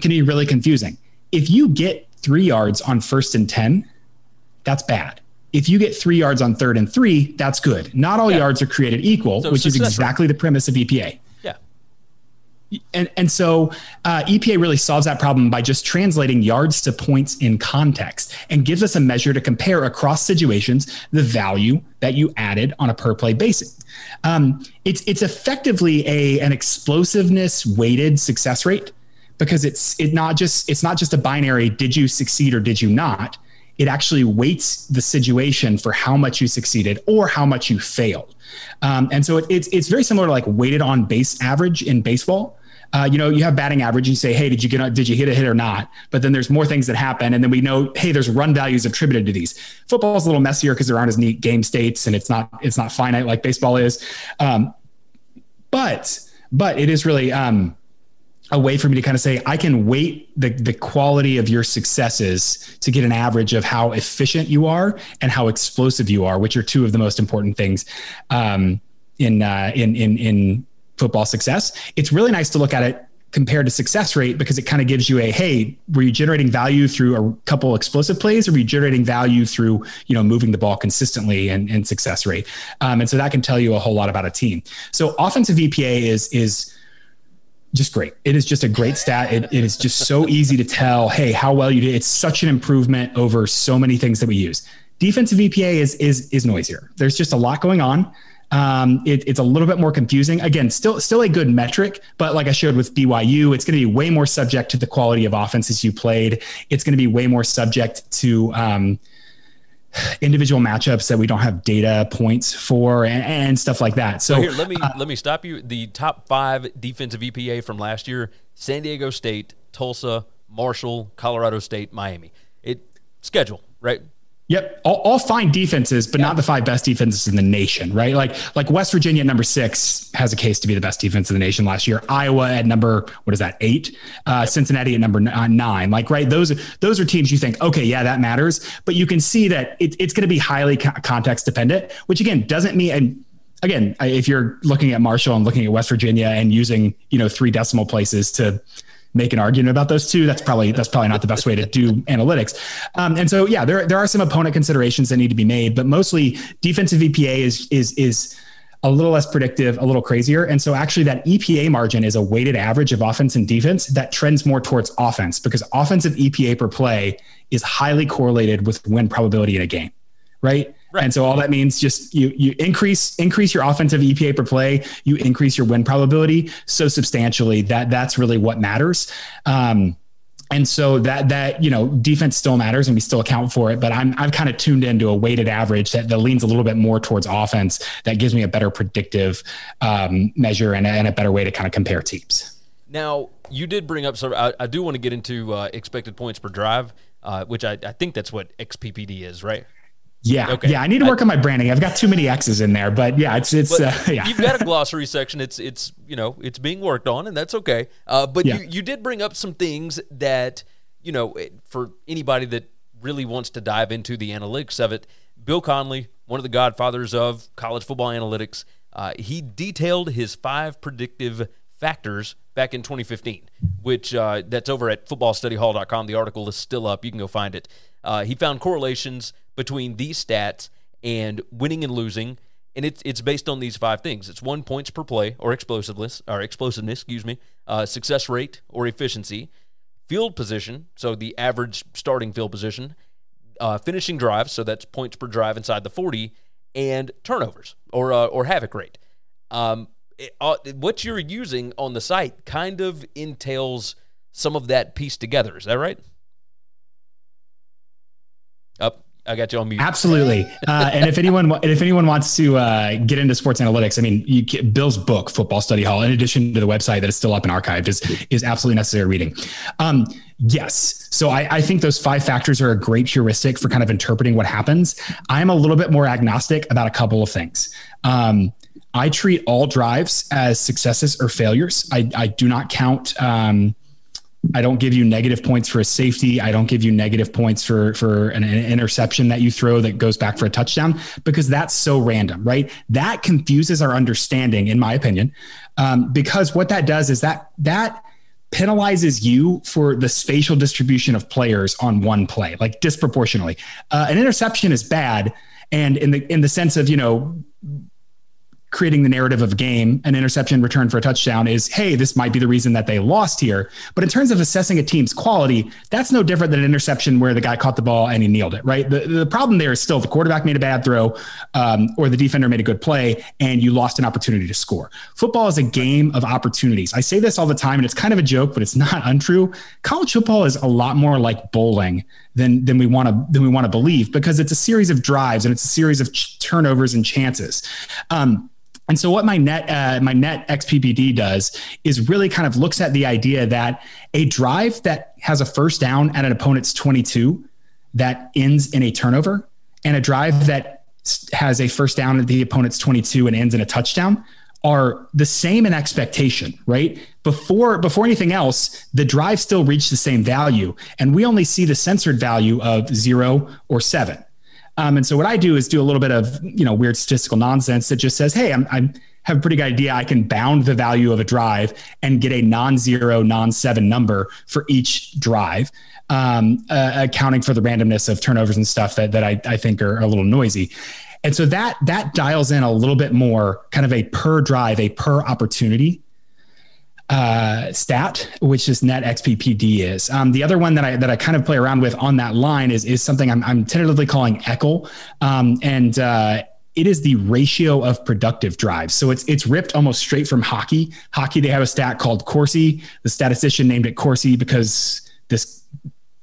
can be really confusing. If you get three yards on first and 10, that's bad. If you get three yards on third and three, that's good. Not all yeah. yards are created equal, so which is exactly the premise of EPA and and so uh, EPA really solves that problem by just translating yards to points in context and gives us a measure to compare across situations the value that you added on a per play basis. Um, it's it's effectively a an explosiveness weighted success rate because it's it not just it's not just a binary did you succeed or did you not. It actually weights the situation for how much you succeeded or how much you failed. Um, and so it, it's it's very similar to like weighted on base average in baseball uh, you know, you have batting average. You say, hey, did you get A, did you hit a hit or not? But then there's more things that happen, and then we know, hey, there's run values attributed to these. Football is a little messier because there aren't as neat game states, and it's not it's not finite like baseball is. Um, but but it is really um, a way for me to kind of say I can weight the the quality of your successes to get an average of how efficient you are and how explosive you are, which are two of the most important things um, in uh, in in in football success. It's really nice to look at it compared to success rate because it kind of gives you a hey were you generating value through a couple explosive plays or were you generating value through you know moving the ball consistently and, and success rate um, and so that can tell you a whole lot about a team so offensive epa is is just great. It is just a great stat. It, it is just so easy to tell hey how well you did. It's such an improvement over so many things that we use. Defensive epa is is is noisier. There's just a lot going on. Um, it, it's a little bit more confusing. Again, still still a good metric, but like I showed with BYU, it's going to be way more subject to the quality of offenses you played. It's going to be way more subject to um, individual matchups that we don't have data points for and, and stuff like that. So, so here, let me uh, let me stop you. The top five defensive EPA from last year: San Diego State, Tulsa, Marshall, Colorado State, Miami. It schedule right Yep, all, all fine defenses, but yeah. not the five best defenses in the nation, right? Like like West Virginia number six has a case to be the best defense in the nation last year. Iowa at number what is that eight? Uh, yep. Cincinnati at number uh, nine. Like right, those those are teams you think okay, yeah, that matters, but you can see that it, it's going to be highly context dependent, which again doesn't mean and again if you're looking at Marshall and looking at West Virginia and using you know three decimal places to make an argument about those two. That's probably that's probably not the best way to do analytics. Um, and so yeah, there there are some opponent considerations that need to be made, but mostly defensive EPA is is is a little less predictive, a little crazier. And so actually that EPA margin is a weighted average of offense and defense that trends more towards offense because offensive EPA per play is highly correlated with win probability in a game, right? Right. And so all that means just you you increase increase your offensive EPA per play, you increase your win probability so substantially that that's really what matters. Um, and so that that you know defense still matters and we still account for it, but I'm I'm kind of tuned into a weighted average that, that leans a little bit more towards offense that gives me a better predictive um, measure and a, and a better way to kind of compare teams. Now you did bring up so I, I do want to get into uh, expected points per drive, uh, which I, I think that's what XPPD is, right? Yeah, okay. yeah. I need to work I, on my branding. I've got too many X's in there, but yeah, it's it's uh, [laughs] yeah. You've got a glossary section. It's it's you know it's being worked on, and that's okay. Uh, but yeah. you you did bring up some things that you know for anybody that really wants to dive into the analytics of it. Bill Connelly, one of the godfathers of college football analytics, uh, he detailed his five predictive factors back in 2015, which uh, that's over at footballstudyhall.com. The article is still up. You can go find it. Uh, he found correlations between these stats and winning and losing, and it's it's based on these five things. It's one points per play or explosiveness or explosiveness, excuse me, uh, success rate or efficiency, field position, so the average starting field position, uh, finishing drives, so that's points per drive inside the forty, and turnovers or uh, or havoc rate. Um, it, uh, what you're using on the site kind of entails some of that piece together. Is that right? Up. I got you on mute. Absolutely. Uh, and if anyone if anyone wants to uh, get into sports analytics, I mean, Bill's book, Football Study Hall, in addition to the website that is still up and archived, is is absolutely necessary reading. Um, yes. So I, I think those five factors are a great heuristic for kind of interpreting what happens. I'm a little bit more agnostic about a couple of things. Um, I treat all drives as successes or failures. I, I do not count. Um, I don't give you negative points for a safety. I don't give you negative points for for an, an, interception that you throw that goes back for a touchdown because that's so random, right? That confuses our understanding, in my opinion, um, because what that does is that that penalizes you for the spatial distribution of players on one play, like disproportionately. Uh, an interception is bad, and in the in the sense of you know creating the narrative of game, an interception return for a touchdown is, hey, this might be the reason that they lost here. But in terms of assessing a team's quality, that's no different than an interception where the guy caught the ball and he nailed it, right? The, the problem there is still the quarterback made a bad throw um, or the defender made a good play and you lost an opportunity to score. Football is a game of opportunities. I say this all the time and it's kind of a joke, but it's not untrue. College football is a lot more like bowling than than we want to than we want to believe because it's a series of drives and it's a series of ch- turnovers and chances. Um, and so what my net uh, my net XPPD does is really kind of looks at the idea that a drive that has a first down at an opponent's 22 that ends in a turnover and a drive that has a first down at the opponent's 22 and ends in a touchdown are the same in expectation, right? Before before anything else, the drive still reached the same value and we only see the censored value of 0 or 7. Um, and so what I do is do a little bit of you know weird statistical nonsense that just says, hey, I'm, I'm have a pretty good idea. I can bound the value of a drive and get a non-zero, non-seven number for each drive, um, uh, accounting for the randomness of turnovers and stuff that that I, I think are a little noisy. And so that that dials in a little bit more kind of a per drive, a per opportunity uh, stat, which is net XPPD is. Um, the other one that I that I kind of play around with on that line is is something I'm, I'm tentatively calling ECKEL, um, and uh, it is the ratio of productive drives. So it's it's ripped almost straight from hockey. Hockey they have a stat called Corsi. The statistician named it Corsi because this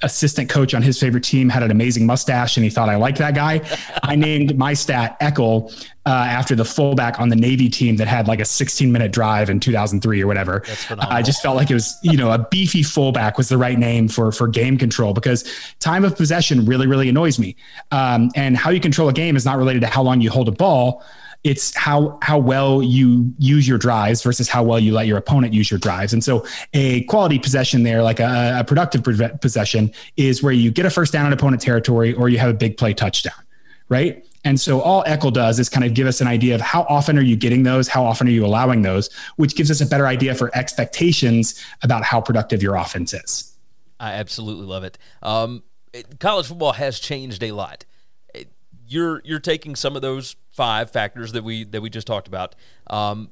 assistant coach on his favorite team had an amazing mustache and he thought I liked that guy. [laughs] I named my stat ECKEL uh, after the fullback on the Navy team that had like a 16 minute drive in 2003 or whatever. I just felt like it was, you know, a beefy fullback was the right name for, for game control because time of possession really, really annoys me. Um, and how you control a game is not related to how long you hold a ball it's how how well you use your drives versus how well you let your opponent use your drives. And so a quality possession there, like a, a productive possession, is where you get a first down in opponent territory or you have a big play touchdown, right? And so all ECKEL does is kind of give us an idea of how often are you getting those, how often are you allowing those, which gives us a better idea for expectations about how productive your offense is. I absolutely love it. Um, college football has changed a lot. You're you're taking some of those five factors that we that we just talked about. Um,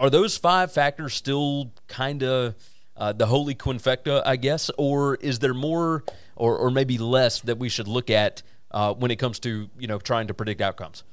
are those five factors still kind of uh, the holy quinfecta, I guess, or is there more, or or maybe less that we should look at uh, when it comes to you know trying to predict outcomes?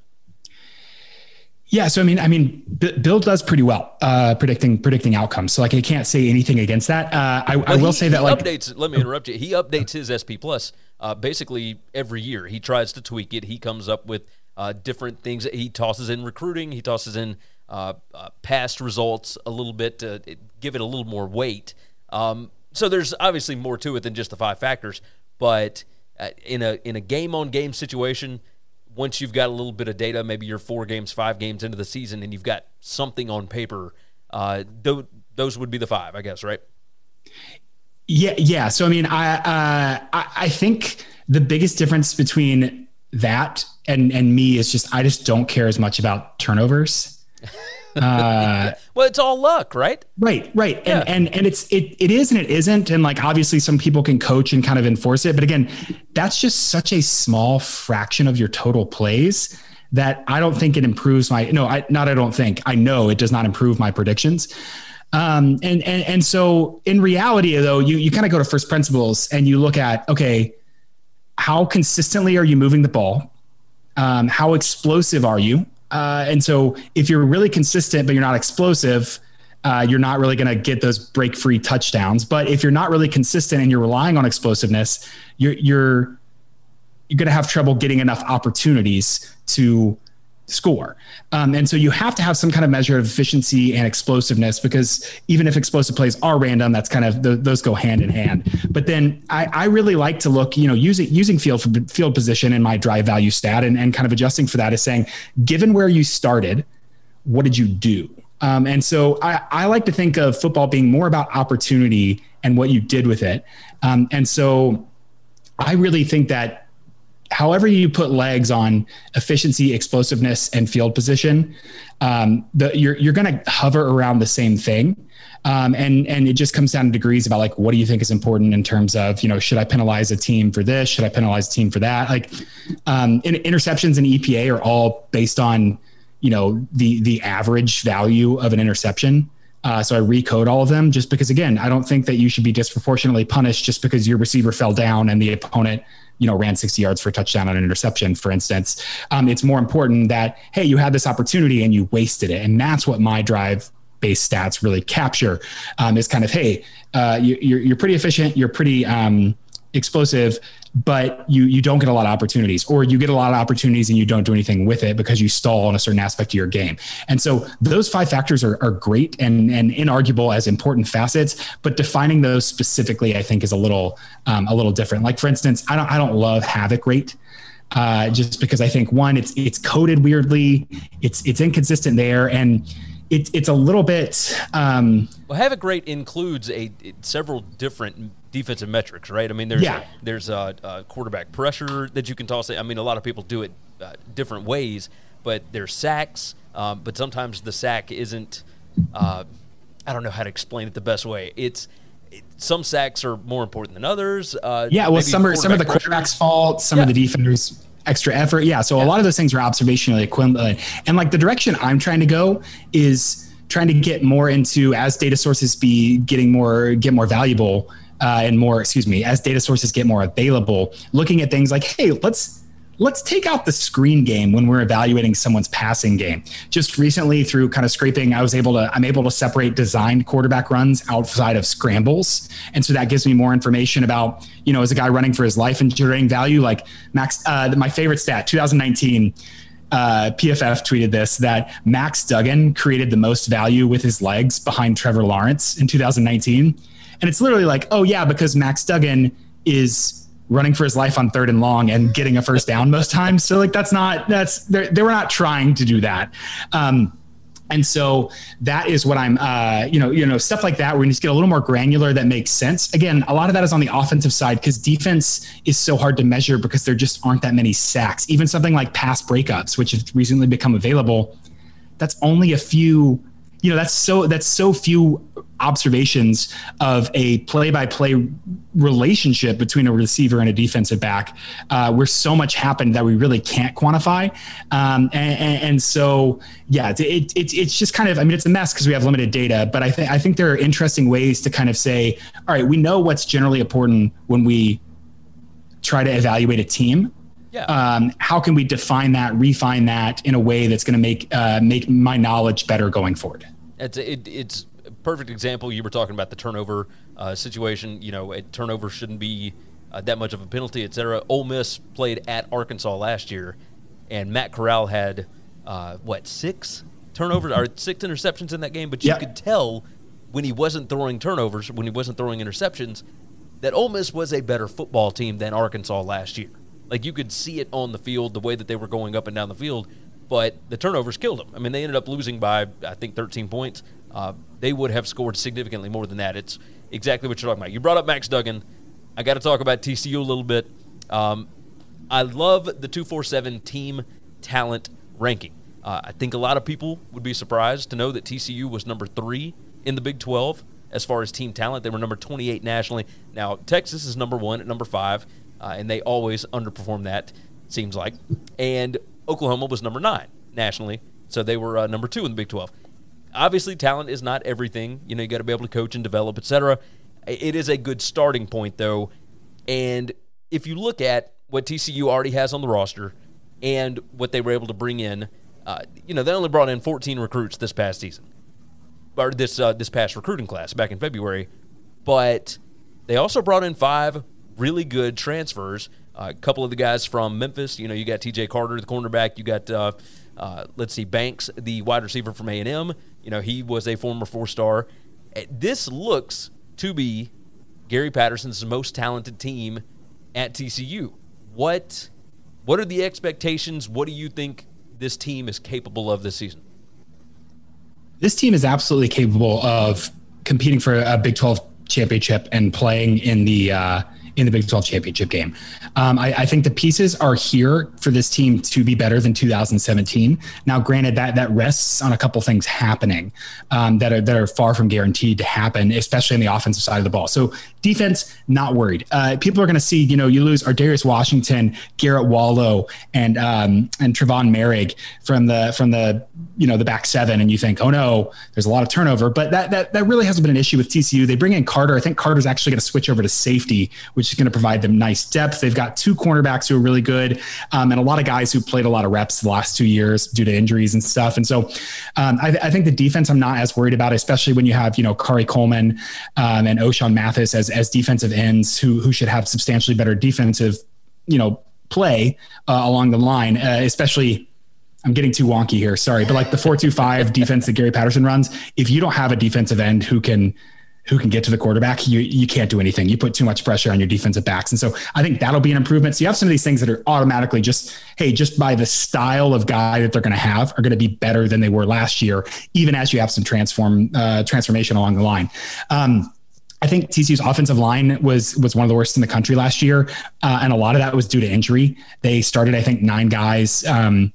Yeah, so I mean, I mean, B- Bill does pretty well uh, predicting predicting outcomes. So like, I can't say anything against that. Uh, I, I, will he, say that like updates. Let me interrupt you. He updates his SP Plus uh, basically every year. He tries to tweak it. He comes up with uh, different things that he tosses in recruiting. He tosses in uh, uh, past results a little bit to give it a little more weight. Um, so there's obviously more to it than just the five factors. But uh, in a in a game on game situation, once you've got a little bit of data, maybe you're four games, five games into the season, and you've got something on paper, uh, those would be the five, I guess, right? Yeah, yeah. So I mean, I uh, I, I think the biggest difference between that and and me is just I just don't care as much about turnovers. Uh, [laughs] well, it's all luck, right? Right, right, yeah. and and and it's it it is and it isn't, and like obviously some people can coach and kind of enforce it, but again, that's just such a small fraction of your total plays that I don't think it improves my no, I not I don't think I know it does not improve my predictions. Um, and and and so in reality, though, you you kind of go to first principles and you look at okay, how consistently are you moving the ball? um, how explosive are you? Uh, and so if you're really consistent but you're not explosive, uh, you're not really going to get those break free touchdowns. But if you're not really consistent and you're relying on explosiveness, you're you're you're going to have trouble getting enough opportunities to score. Um, and so you have to have some kind of measure of efficiency and explosiveness because even if explosive plays are random, that's kind of the, those go hand in hand. But then I, I, really like to look, you know, using using field field position in my drive value stat and, and kind of adjusting for that is saying, given where you started, what did you do? Um, and so I, I, like to think of football being more about opportunity and what you did with it. Um, and so I really think that however you put legs on efficiency, explosiveness, and field position, um, the, you're you're going to hover around the same thing. Um, and and it just comes down to degrees about like what do you think is important in terms of you know should I penalize a team for this? Should I penalize a team for that? Like um, in, interceptions and EPA are all based on you know the the average value of an interception uh, so I recode all of them just because again I don't think that you should be disproportionately punished just because your receiver fell down and the opponent you know, ran 60 yards for a touchdown on an interception, for instance. Um, it's more important that, hey, you had this opportunity and you wasted it. And that's what my drive based stats really capture um, is kind of, hey, uh, you, are pretty efficient, you're pretty um, explosive, but you you don't get a lot of opportunities or you get a lot of opportunities and you don't do anything with it because you stall on a certain aspect of your game. And so those five factors are, are great and and inarguable as important facets but defining those specifically i think is a little um, a little different. Like for instance i don't i don't love havoc rate uh, just because i think one it's it's coded weirdly. It's it's inconsistent there. And it's it's a little bit um, well havoc rate includes a several different defensive metrics, right? I mean, there's yeah. there's a, a, quarterback pressure that you can toss. I mean, a lot of people do it uh, different ways, but there's sacks. Um, but sometimes the sack isn't. Uh, I don't know how to explain it the best way. It's it, some sacks are more important than others. Uh, yeah, well, some are some of the quarterback's fault, some yeah. of the defenders extra effort. Yeah, so yeah. a lot of those things are observationally equivalent. And like the direction I'm trying to go is trying to get more into as data sources be getting more get more valuable uh, and more, excuse me, as data sources get more available, looking at things like, hey, let's let's take out the screen game when we're evaluating someone's passing game. Just recently, through kind of scraping, I was able to I'm able to separate designed quarterback runs outside of scrambles, and so that gives me more information about you know, is a guy running for his life and generating value. Like Max, uh, my favorite stat, 2019. Uh, PFF tweeted this that Max Duggan created the most value with his legs behind Trevor Lawrence in 2019 and it's literally like, oh yeah, because Max Duggan is running for his life on third and long and getting a first down most times. So like that's not that's they were not trying to do that. Um, and so that is what I'm, uh, you know, you know, stuff like that. Where we need to get a little more granular that makes sense. Again, a lot of that is on the offensive side because defense is so hard to measure because there just aren't that many sacks. Even something like pass breakups, which have recently become available, that's only a few you know that's so that's so few observations of a play-by-play relationship between a receiver and a defensive back uh, where so much happened that we really can't quantify um, and, and, and, so yeah it, it, it's just kind of i mean it's a mess because we have limited data but I, th- I think there are interesting ways to kind of say all right we know what's generally important when we try to evaluate a team yeah. Um, how can we define that, refine that in a way that's going to make uh, make my knowledge better going forward? It's it, it's a perfect example. You were talking about the turnover uh, situation. You know, a turnover shouldn't be uh, that much of a penalty, et cetera. Ole Miss played at Arkansas last year, and Matt Corral had uh, what six turnovers or six interceptions in that game. But you yeah. could tell when he wasn't throwing turnovers, when he wasn't throwing interceptions, that Ole Miss was a better football team than Arkansas last year. Like you could see it on the field, the way that they were going up and down the field but the turnovers killed them. I mean, they ended up losing by I think 13 points. Uh, they would have scored significantly more than that. It's exactly what you're talking about. You brought up Max Duggan. I got to talk about TCU a little bit. Um, I love the 247 team talent ranking. Uh, I think a lot of people would be surprised to know that TCU was number three in the Big 12 as far as team talent. They were number 28 nationally. Now, Texas is number one at number five, uh, and they always underperform that, seems like. And Oklahoma was number nine nationally, so they were uh, number two in the Big 12. Obviously, talent is not everything. You know, you got to be able to coach and develop, etc. It is a good starting point, though. And if you look at what TCU already has on the roster and what they were able to bring in, uh, you know, they only brought in 14 recruits this past season. or this uh, this past recruiting class back in February, but they also brought in five really good transfers. A couple of the guys from Memphis. You know, you got T.J. Carter, the cornerback. You got uh, uh, let's see, Banks, the wide receiver from A and M. You know, he was a former four star. Eh, this looks to be Gary Patterson's most talented team at TCU. What what are the expectations? What do you think this team is capable of this season? This team is absolutely capable of competing for a Big 12 championship and playing in the uh, in the Big 12 championship game. Um, I, I, think the pieces are here for this team to be better than 2017. Now, granted, that that rests on a couple things happening um, that are that are far from guaranteed to happen, especially on the offensive side of the ball. So defense, not worried. Uh, people are going to see, you know, you lose Ar'Darius Washington, Garrett Wallow, and um, and Trevon Moehrig from the from the you know the back seven, and you think, oh no, there's a lot of turnover. But that that that really hasn't been an issue with TCU. They bring in Carter. I think Carter's actually going to switch over to safety, which which is going to provide them nice depth. They've got two cornerbacks who are really good, um, and a lot of guys who played a lot of reps the last two years due to injuries and stuff. And so, um, I, I, think the defense I'm not as worried about, especially when you have you know Khari Coleman um, and Ochaun Mathis as as defensive ends who who should have substantially better defensive you know play uh, along the line, uh, especially. I'm getting too wonky here. Sorry, but like the four-two-five [laughs] defense that Gary Patterson runs, if you don't have a defensive end who can who can get to the quarterback, you you can't do anything. You put too much pressure on your defensive backs, and so I think that'll be an improvement. So you have some of these things that are automatically just hey, just by the style of guy that they're going to have, are going to be better than they were last year, even as you have some transform uh, transformation along the line. Um, I think TCU's offensive line was was one of the worst in the country last year, uh, and a lot of that was due to injury. They started, I think, nine guys. Um,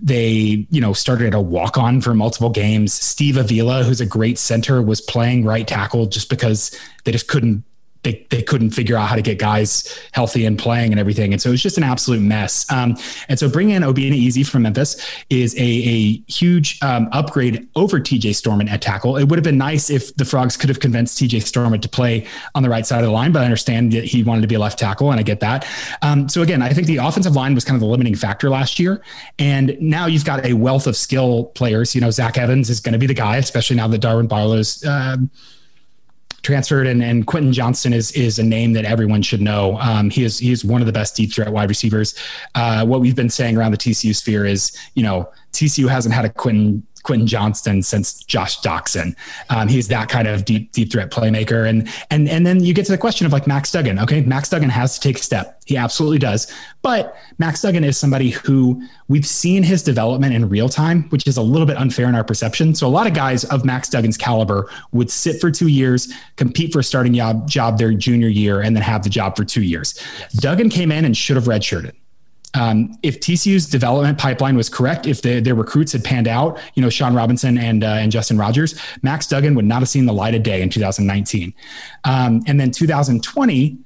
they, you know, started a walk on for multiple games. Steve Avila, who's a great center, was playing right tackle just because they just couldn't they, they couldn't figure out how to get guys healthy and playing and everything. And so it was just an absolute mess. Um, and so bringing in Obinna Eze from Memphis is a, a huge um, upgrade over TJ Storment at tackle. It would have been nice if the Frogs could have convinced TJ Storment to play on the right side of the line, but I understand that he wanted to be a left tackle, and I get that. Um, so again, I think the offensive line was kind of the limiting factor last year. And now you've got a wealth of skill players. You know, Zach Evans is going to be the guy, especially now that Darwin Barlow's. Um, transferred, and, and Quentin Johnston is is a name that everyone should know. Um, he is he is one of the best deep threat wide receivers. Uh, what we've been saying around the TCU sphere is, you know, TCU hasn't had a Quentin Quentin Johnston since Josh Doctson. Um, he's that kind of deep deep threat playmaker, and and and then you get to the question of like Max Duggan. Okay, Max Duggan has to take a step. He absolutely does. But Max Duggan is somebody who we've seen his development in real time, which is a little bit unfair in our perception. So a lot of guys of Max Duggan's caliber would sit for two years, compete for a starting job, job their junior year, and then have the job for two years. Yes. Duggan came in and should have redshirted um, if TCU's development pipeline was correct, if the, their recruits had panned out, you know, Sean Robinson and uh, and Justin Rogers, Max Duggan would not have seen the light of day in 2019. Um, and then 2020,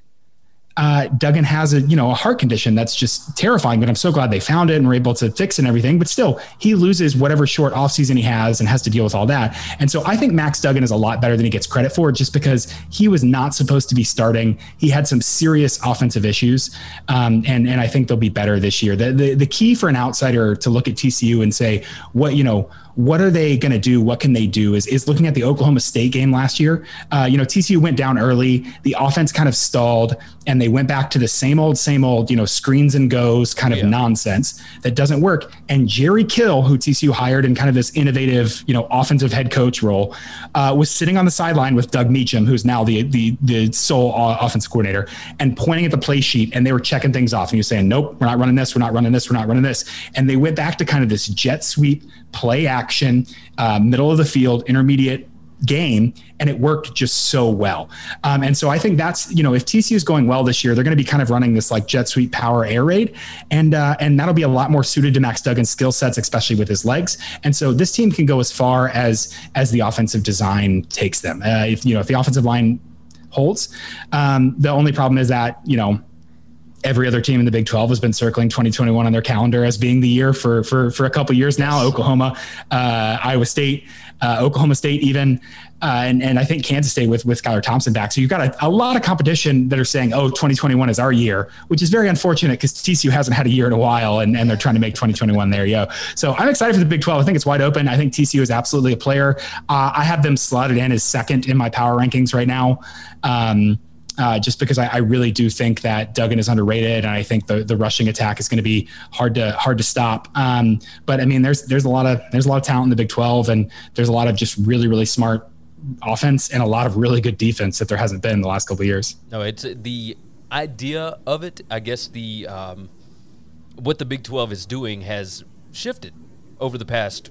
uh, Duggan has a you know a heart condition that's just terrifying. But I'm so glad they found it and were able to fix it and everything. But still, he loses whatever short offseason he has and has to deal with all that. And so I think Max Duggan is a lot better than he gets credit for, just because he was not supposed to be starting. He had some serious offensive issues, um, and and I think they'll be better this year. The, the the key for an outsider to look at TCU and say what you know what are they going to do? What can they do? Is is looking at the Oklahoma State game last year. Uh, you know, TCU went down early. The offense kind of stalled, and they went back to the same old, same old, you know, screens and goes kind of yeah. nonsense that doesn't work. And Jerry Kill, who TCU hired in kind of this innovative, you know, offensive head coach role, uh, was sitting on the sideline with Doug Meacham, who's now the the the sole offensive coordinator, and pointing at the play sheet, and they were checking things off, and he was saying, "Nope, we're not running this. We're not running this. We're not running this." And they went back to kind of this jet sweep play action, uh, middle of the field, intermediate game and it worked just so well. Um, and so i think that's you know if tcu is going well this year they're going to be kind of running this like jet sweep power air raid and uh, and that'll be a lot more suited to max duggan's skill sets especially with his legs. And so this team can go as far as as the offensive design takes them. Uh, if you know if the offensive line holds um, the only problem is that you know every other team in the Big 12 has been circling 2021 on their calendar as being the year for for for a couple years now. Oklahoma, uh, Iowa State, uh, Oklahoma State, even, uh, and and I think Kansas State with with Skylar Thompson back. So you've got a, a lot of competition that are saying, "Oh, 2021 is our year," which is very unfortunate because TCU hasn't had a year in a while, and and they're trying to make 2021 there. Yo, so I'm excited for the Big 12. I think it's wide open. I think TCU is absolutely a player. Uh, I have them slotted in as second in my power rankings right now. Um, uh, just because I, I, really do think that Duggan is underrated, and I think the the rushing attack is going to be hard to hard to stop. Um, but I mean, there's there's a lot of there's a lot of talent in the Big 12, and there's a lot of just really really smart offense and a lot of really good defense that there hasn't been in the last couple of years. No, it's the idea of it. I guess the um, what the Big 12 is doing has shifted over the past,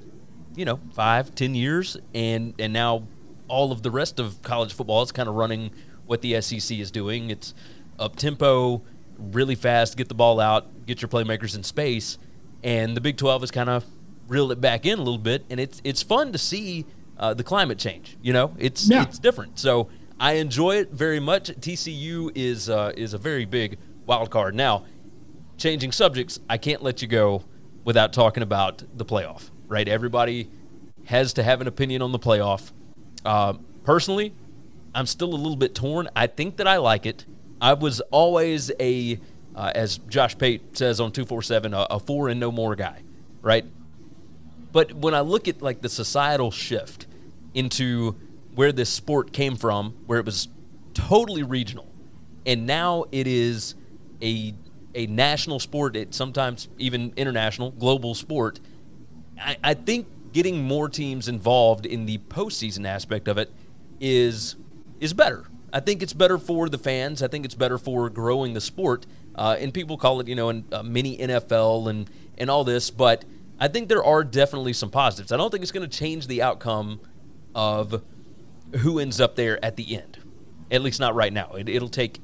you know, five, ten years, and and now all of the rest of college football is kind of running what the SEC is doing. It's up tempo, really fast, get the ball out, get your playmakers in space, and the Big 12 has kind of reeled it back in a little bit, and it's it's fun to see uh, the climate change. You know, it's yeah. it's different. So I enjoy it very much. TCU is uh, is a very big wild card. Now, changing subjects, I can't let you go without talking about the playoff. Right? Everybody has to have an opinion on the playoff. Uh, personally, I'm still a little bit torn. I think that I like it. I was always a, uh, as Josh Pate says on 247, a, a four and no more guy, right? But when I look at like the societal shift into where this sport came from, where it was totally regional, and now it is a a national sport, it sometimes even international, global sport. I, I think getting more teams involved in the postseason aspect of it is is better. I think it's better for the fans. I think it's better for growing the sport. Uh, and people call it, you know, a mini NFL and and all this, but I think there are definitely some positives. I don't think it's going to change the outcome of who ends up there at the end. At least not right now. It, will take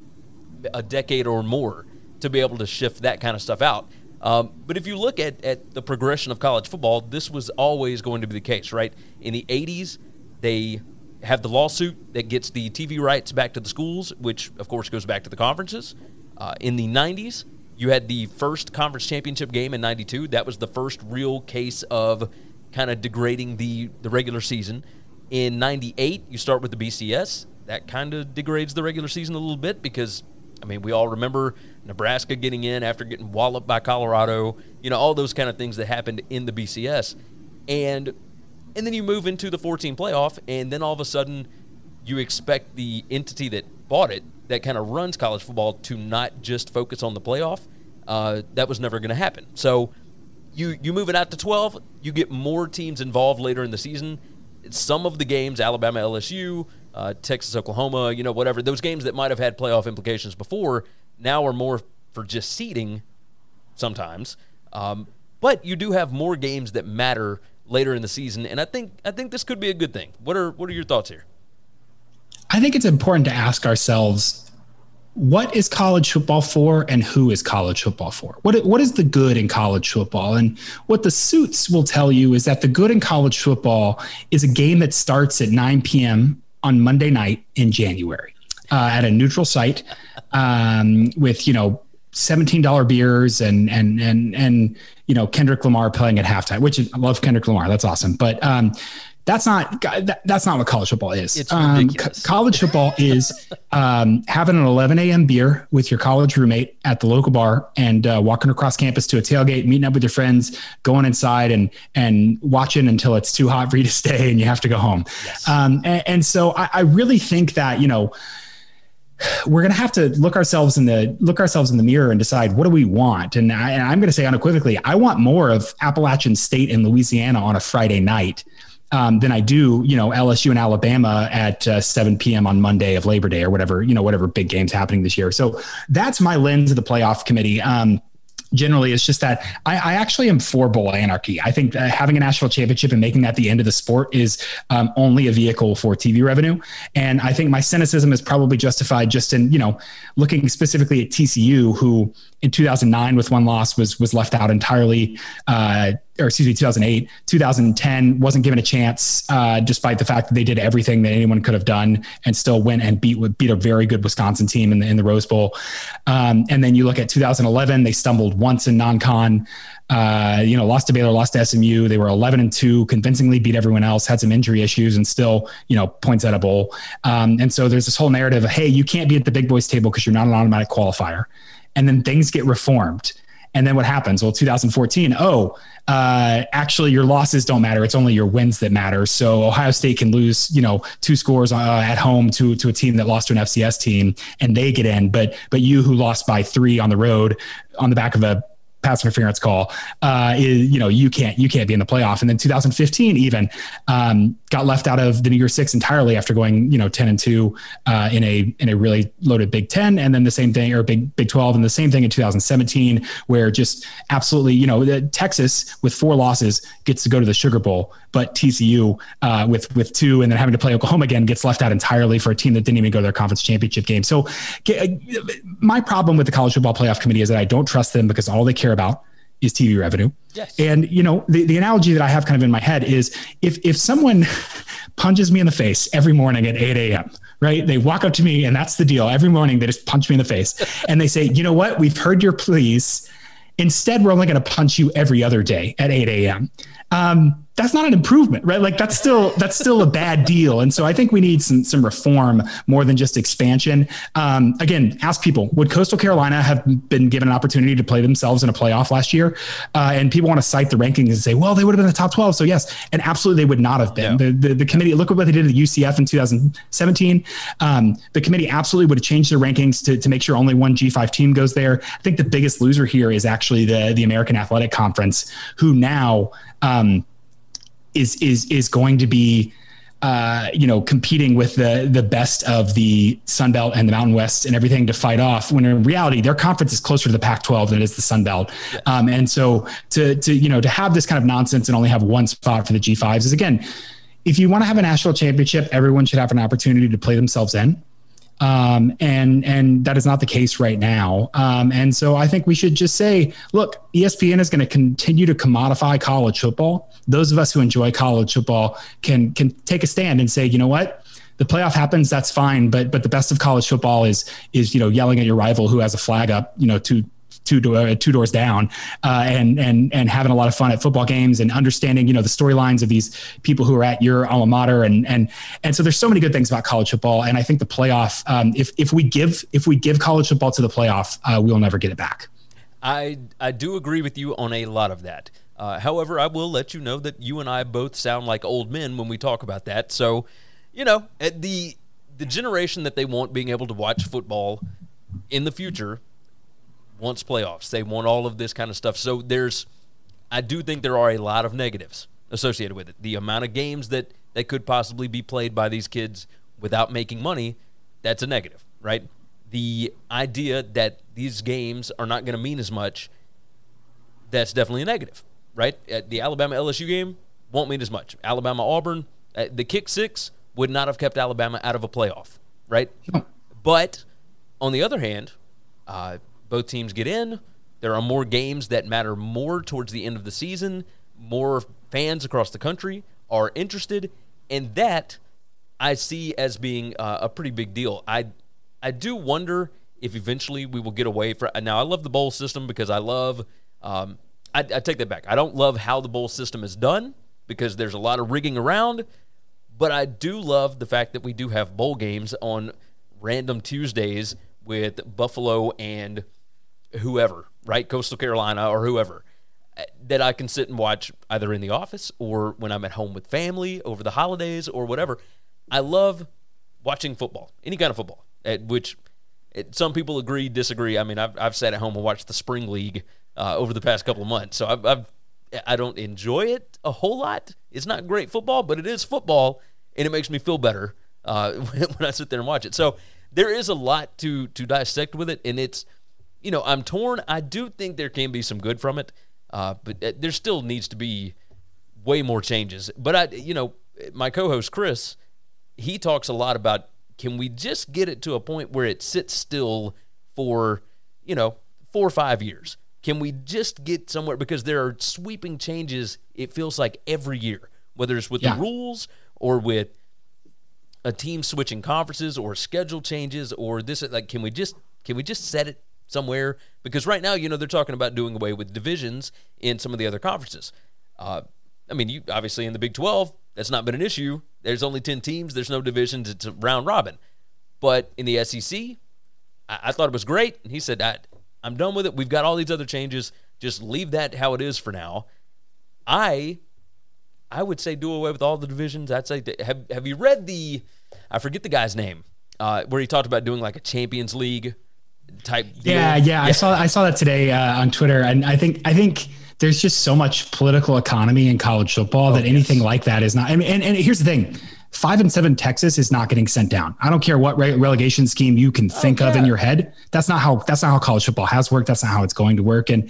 a decade or more to be able to shift that kind of stuff out. Um, but if you look at, at the progression of college football, this was always going to be the case, right? In the 80s, they have the lawsuit that gets the TV rights back to the schools, which of course goes back to the conferences. Uh, in the 90s, you had the first conference championship game in 92. That was the first real case of kind of degrading the, the regular season. In 98, you start with the BCS. That kind of degrades the regular season a little bit because, I mean, we all remember Nebraska getting in after getting walloped by Colorado, you know, all those kind of things that happened in the BCS. And and then you move into the 14 playoff, and then all of a sudden, you expect the entity that bought it, that kind of runs college football, to not just focus on the playoff. Uh, that was never going to happen. So you you move it out to 12, you get more teams involved later in the season. Some of the games, Alabama, LSU, uh, Texas, Oklahoma, you know, whatever, those games that might have had playoff implications before now are more for just seeding sometimes. Um, but you do have more games that matter later in the season, and I think I think this could be a good thing. What are what are your thoughts here? I think it's important to ask ourselves what is college football for and who is college football for? What, what is the good in college football? And what the suits will tell you is that the good in college football is a game that starts at 9 p.m. on Monday night in January uh, at a neutral site um, with, you know, $17 beers and and and and you know Kendrick Lamar playing at halftime, which is, I love Kendrick Lamar. That's awesome. But um, that's not that, that's not what college football is. It's um, college football is um, having an 11 a.m. beer with your college roommate at the local bar and uh, walking across campus to a tailgate, meeting up with your friends, going inside and and watching until it's too hot for you to stay and you have to go home. Yes. Um, and, and, so I, I really think that you know we're going to have to look ourselves in the look ourselves in the mirror and decide what do we want. And, I, am going to say unequivocally, I want more of Appalachian State and Louisiana on a Friday night um, than I do, you know, LSU and Alabama at uh, 7 p.m. on Monday of Labor Day or whatever, you know, whatever big games happening this year. So that's my lens of the playoff committee. Um, generally it's just that I, I, actually am for bowl anarchy. I think having a national championship and making that the end of the sport is um, only a vehicle for TV revenue. And I think my cynicism is probably justified just in, you know, looking specifically at TCU, who in 2009 with one loss was was left out entirely. Uh, or excuse me, 2008, 2010 wasn't given a chance, uh, despite the fact that they did everything that anyone could have done and still went and beat beat a very good Wisconsin team in the in the Rose Bowl. Um, and then you look at 2011, they stumbled once in non-con. Uh, you know, lost to Baylor, lost to SMU. They were 11 and two, convincingly beat everyone else, had some injury issues, and still, you know, points at a bowl. Um, and so there's this whole narrative of, hey, you can't be at the big boys table because you're not an automatic qualifier. And then things get reformed. And then what happens? Well, 2014, oh, uh, actually, your losses don't matter. It's only your wins that matter. So Ohio State can lose, you know, two scores uh, at home to to a team that lost to an FCS team, and they get in. But but you who lost by three on the road on the back of a pass interference call, uh, is, you know, you can't you can't be in the playoff. And then 2015 even um, got left out of the New Year's Six entirely after going you know 10 and two uh, in a in a really loaded Big Ten, and then the same thing or Big Big 12, and the same thing in 2017 where just absolutely you know Texas with four losses gets to go to the Sugar Bowl, but TCU uh, with with two and then having to play Oklahoma again gets left out entirely for a team that didn't even go to their conference championship game. So uh, my problem with the college football playoff committee is that I don't trust them because all they care about is TV revenue. Yes. And you know, the, the analogy that I have kind of in my head is if if someone [laughs] punches me in the face every morning at 8 a.m., right? They walk up to me and that's the deal. Every morning they just punch me in the face [laughs] and they say, you know what? We've heard your pleas. Instead, we're only going to punch you every other day at 8 a.m. Um, that's not an improvement, right? Like that's still that's still a bad deal. And so I think we need some some reform more than just expansion. Um, again, ask people: Would Coastal Carolina have been given an opportunity to play themselves in a playoff last year? Uh, and people want to cite the rankings and say, well, they would have been the top twelve. So yes, and absolutely they would not have been. The, the, the committee look at what they did at UCF in 2017. Um, the committee absolutely would have changed their rankings to, to make sure only one G5 team goes there. I think the biggest loser here is actually the the American Athletic Conference, who now. Um, is is is going to be uh, you know, competing with the the best of the Sun Belt and the Mountain West and everything to fight off. When in reality, their conference is closer to the Pac-12 than it is the Sun Belt. Um, and so to to you know to have this kind of nonsense and only have one spot for the G5s is again, if you want to have a national championship, everyone should have an opportunity to play themselves in. Um, and and that is not the case right now. Um, and so I think we should just say, look, ESPN is going to continue to commodify college football. Those of us who enjoy college football can can take a stand and say, you know what, the playoff happens, that's fine. But but the best of college football is is you know yelling at your rival who has a flag up, you know, to two door, two doors down, uh, and and and having a lot of fun at football games and understanding you know the storylines of these people who are at your alma mater and and and so there's so many good things about college football and I think the playoff um, if if we give if we give college football to the playoff uh, we'll never get it back. I I do agree with you on a lot of that. Uh, however, I will let you know that you and I both sound like old men when we talk about that. So, you know, the the generation that they want being able to watch football in the future wants playoffs. They want all of this kind of stuff. So there's, I do think there are a lot of negatives associated with it. The amount of games that that could possibly be played by these kids without making money, that's a negative, right? The idea that these games are not going to mean as much, that's definitely a negative, right? At the Alabama LSU game won't mean as much. Alabama Auburn, uh, the kick six would not have kept Alabama out of a playoff, right? But on the other hand, uh, both teams get in. There are more games that matter more towards the end of the season. More fans across the country are interested, and that I see as being uh, a pretty big deal. I I do wonder if eventually we will get away from. Now I love the bowl system because I love. Um, I, I take that back. I don't love how the bowl system is done because there's a lot of rigging around, but I do love the fact that we do have bowl games on random Tuesdays with Buffalo and whoever, right? Coastal Carolina or whoever uh, that I can sit and watch either in the office or when I'm at home with family over the holidays or whatever. I love watching football, any kind of football, at which it, some people agree, disagree. I mean, I've, I've sat at home and watched the spring league uh, over the past couple of months, so I've, I've I don't enjoy it a whole lot. It's not great football, but it is football, and it makes me feel better uh, [laughs] when I sit there and watch it. So there is a lot to to dissect with it, and it's you know, I'm torn. I do think there can be some good from it, uh, but uh, there still needs to be way more changes. But I, you know, my co-host Chris, he talks a lot about can we just get it to a point where it sits still for, you know, four or five years, Can we just get somewhere because there are sweeping changes? It feels like every year, whether it's with Yeah. the rules or with a team switching conferences or schedule changes or this like can we just can we just set it somewhere because right now you know they're talking about doing away with divisions in some of the other conferences. Uh, i mean you obviously in the big 12 that's not been an issue. There's only 10 teams. There's no divisions it's a round robin. But in the sec i, I thought it was great. And he said I, i'm done with it. We've got all these other changes. Just leave that how it is for now. I I would say do away with all the divisions. I'd say have have you read the I forget the guy's name uh, where he talked about doing like a Champions League type. Deal. Yeah, yeah, I saw I saw that today uh, on Twitter, and I think I think there's just so much political economy in college football that anything like that is not. I mean, and, and here's the thing. Five and seven Texas is not getting sent down. I don't care what re- relegation scheme you can think of in your head. That's not how that's not how college football has worked. That's not how it's going to work. And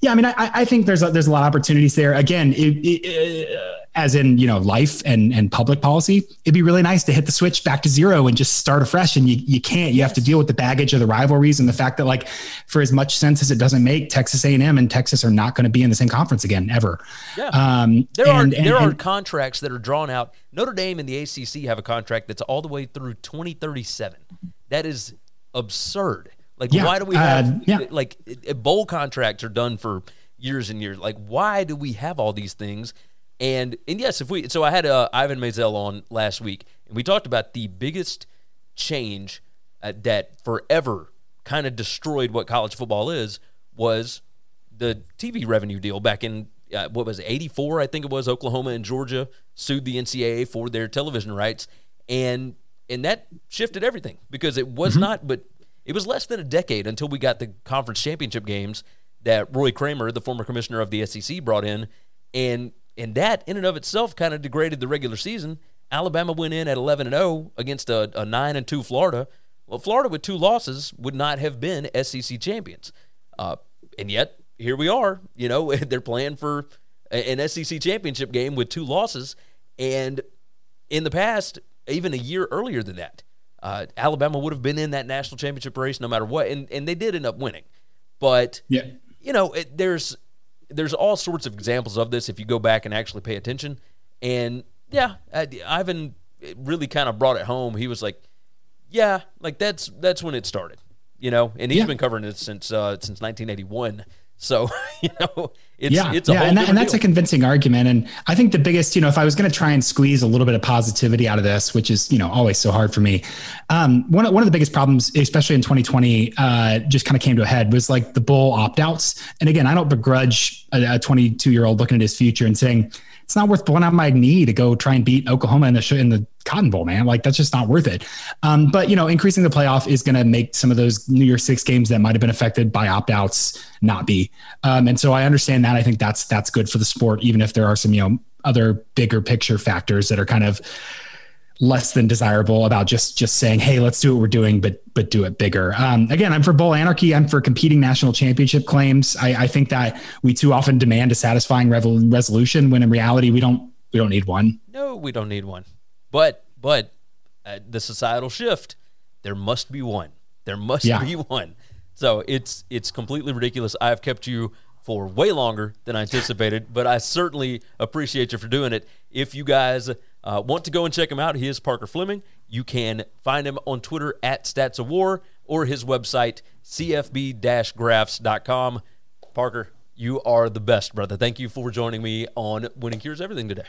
yeah, I mean, I, I think there's a, there's a lot of opportunities there. Again, it, it, uh, as in you know life and and public policy, it'd be really nice to hit the switch back to zero and just start afresh. And you you can't. You have to deal with the baggage of the rivalries and the fact that like for as much sense as it doesn't make, Texas A&M and Texas are not going to be in the same conference again ever. Yeah. Um, There are and- and- there are contracts that are drawn out. Notre Dame and the ACC have a contract that's all the way through 2037. That is absurd. Like Yeah, why do we uh, have yeah. like uh, bowl contracts are done for years and years. Like why do we have all these things? And and yes, if we so I had uh, Ivan Maisel on last week and we talked about the biggest change uh, that forever kind of destroyed what college football is was the TV revenue deal back in uh, what was it, 84 I think it was Oklahoma and Georgia sued the NCAA for their television rights and and that shifted everything because it was not but it was less than a decade until we got the conference championship games that Roy Kramer the former commissioner of the SEC brought in and and that in and of itself kind of degraded the regular season Alabama went in at 11 and 0 against a, a 9 and 2 Florida well Florida with two losses would not have been SEC champions uh, and yet here we are. You know, [laughs] they're playing for an SEC championship game with two losses. And in the past, even a year earlier than that, uh, Alabama would have been in that national championship race no matter what, and and they did end up winning. But Yeah. you know, it, there's there's all sorts of examples of this if you go back and actually pay attention. And yeah, Ivan really kind of brought it home. He was like, "Yeah, like that's that's when it started." You know, and he's Yeah. been covering it since uh, since 1981. So [laughs] you know, it's yeah, it's a yeah, whole and, that, and that's a convincing argument. And I think the biggest, you know, if I was going to try and squeeze a little bit of positivity out of this, which is, you know, always so hard for me, um, one of, one of the biggest problems, especially in 2020, uh, just kind of came to a head was like the bull opt outs. And again, I don't begrudge a 22 year old looking at his future and saying it's not worth blowing out my knee to go try and beat Oklahoma in the in the Cotton Bowl, man. Like that's just not worth it. Um, but you know, increasing the playoff is going to make some of those New Year's Six games that might have been affected by opt outs not be. Um, and so I understand that. I think that's that's good for the sport, even if there are some you know other bigger picture factors that are kind of less than desirable about just just saying, hey, let's do what we're doing, but but do it bigger. Um, again, I'm for bull anarchy. I'm for competing national championship claims. I, I think that we too often demand a satisfying revel- resolution when in reality we don't we don't need one. No, we don't need one. But but uh, the societal shift, there must be one. There must Yeah. be one. So it's it's completely ridiculous. I've kept you for way longer than I anticipated, but I certainly appreciate you for doing it. If you guys uh, want to go and check him out, he is Parker Fleming. You can find him on Twitter at statsowar or his website cfb-graphs.com. Parker, you are the best, brother. Thank you for joining me on Winning Cures Everything today.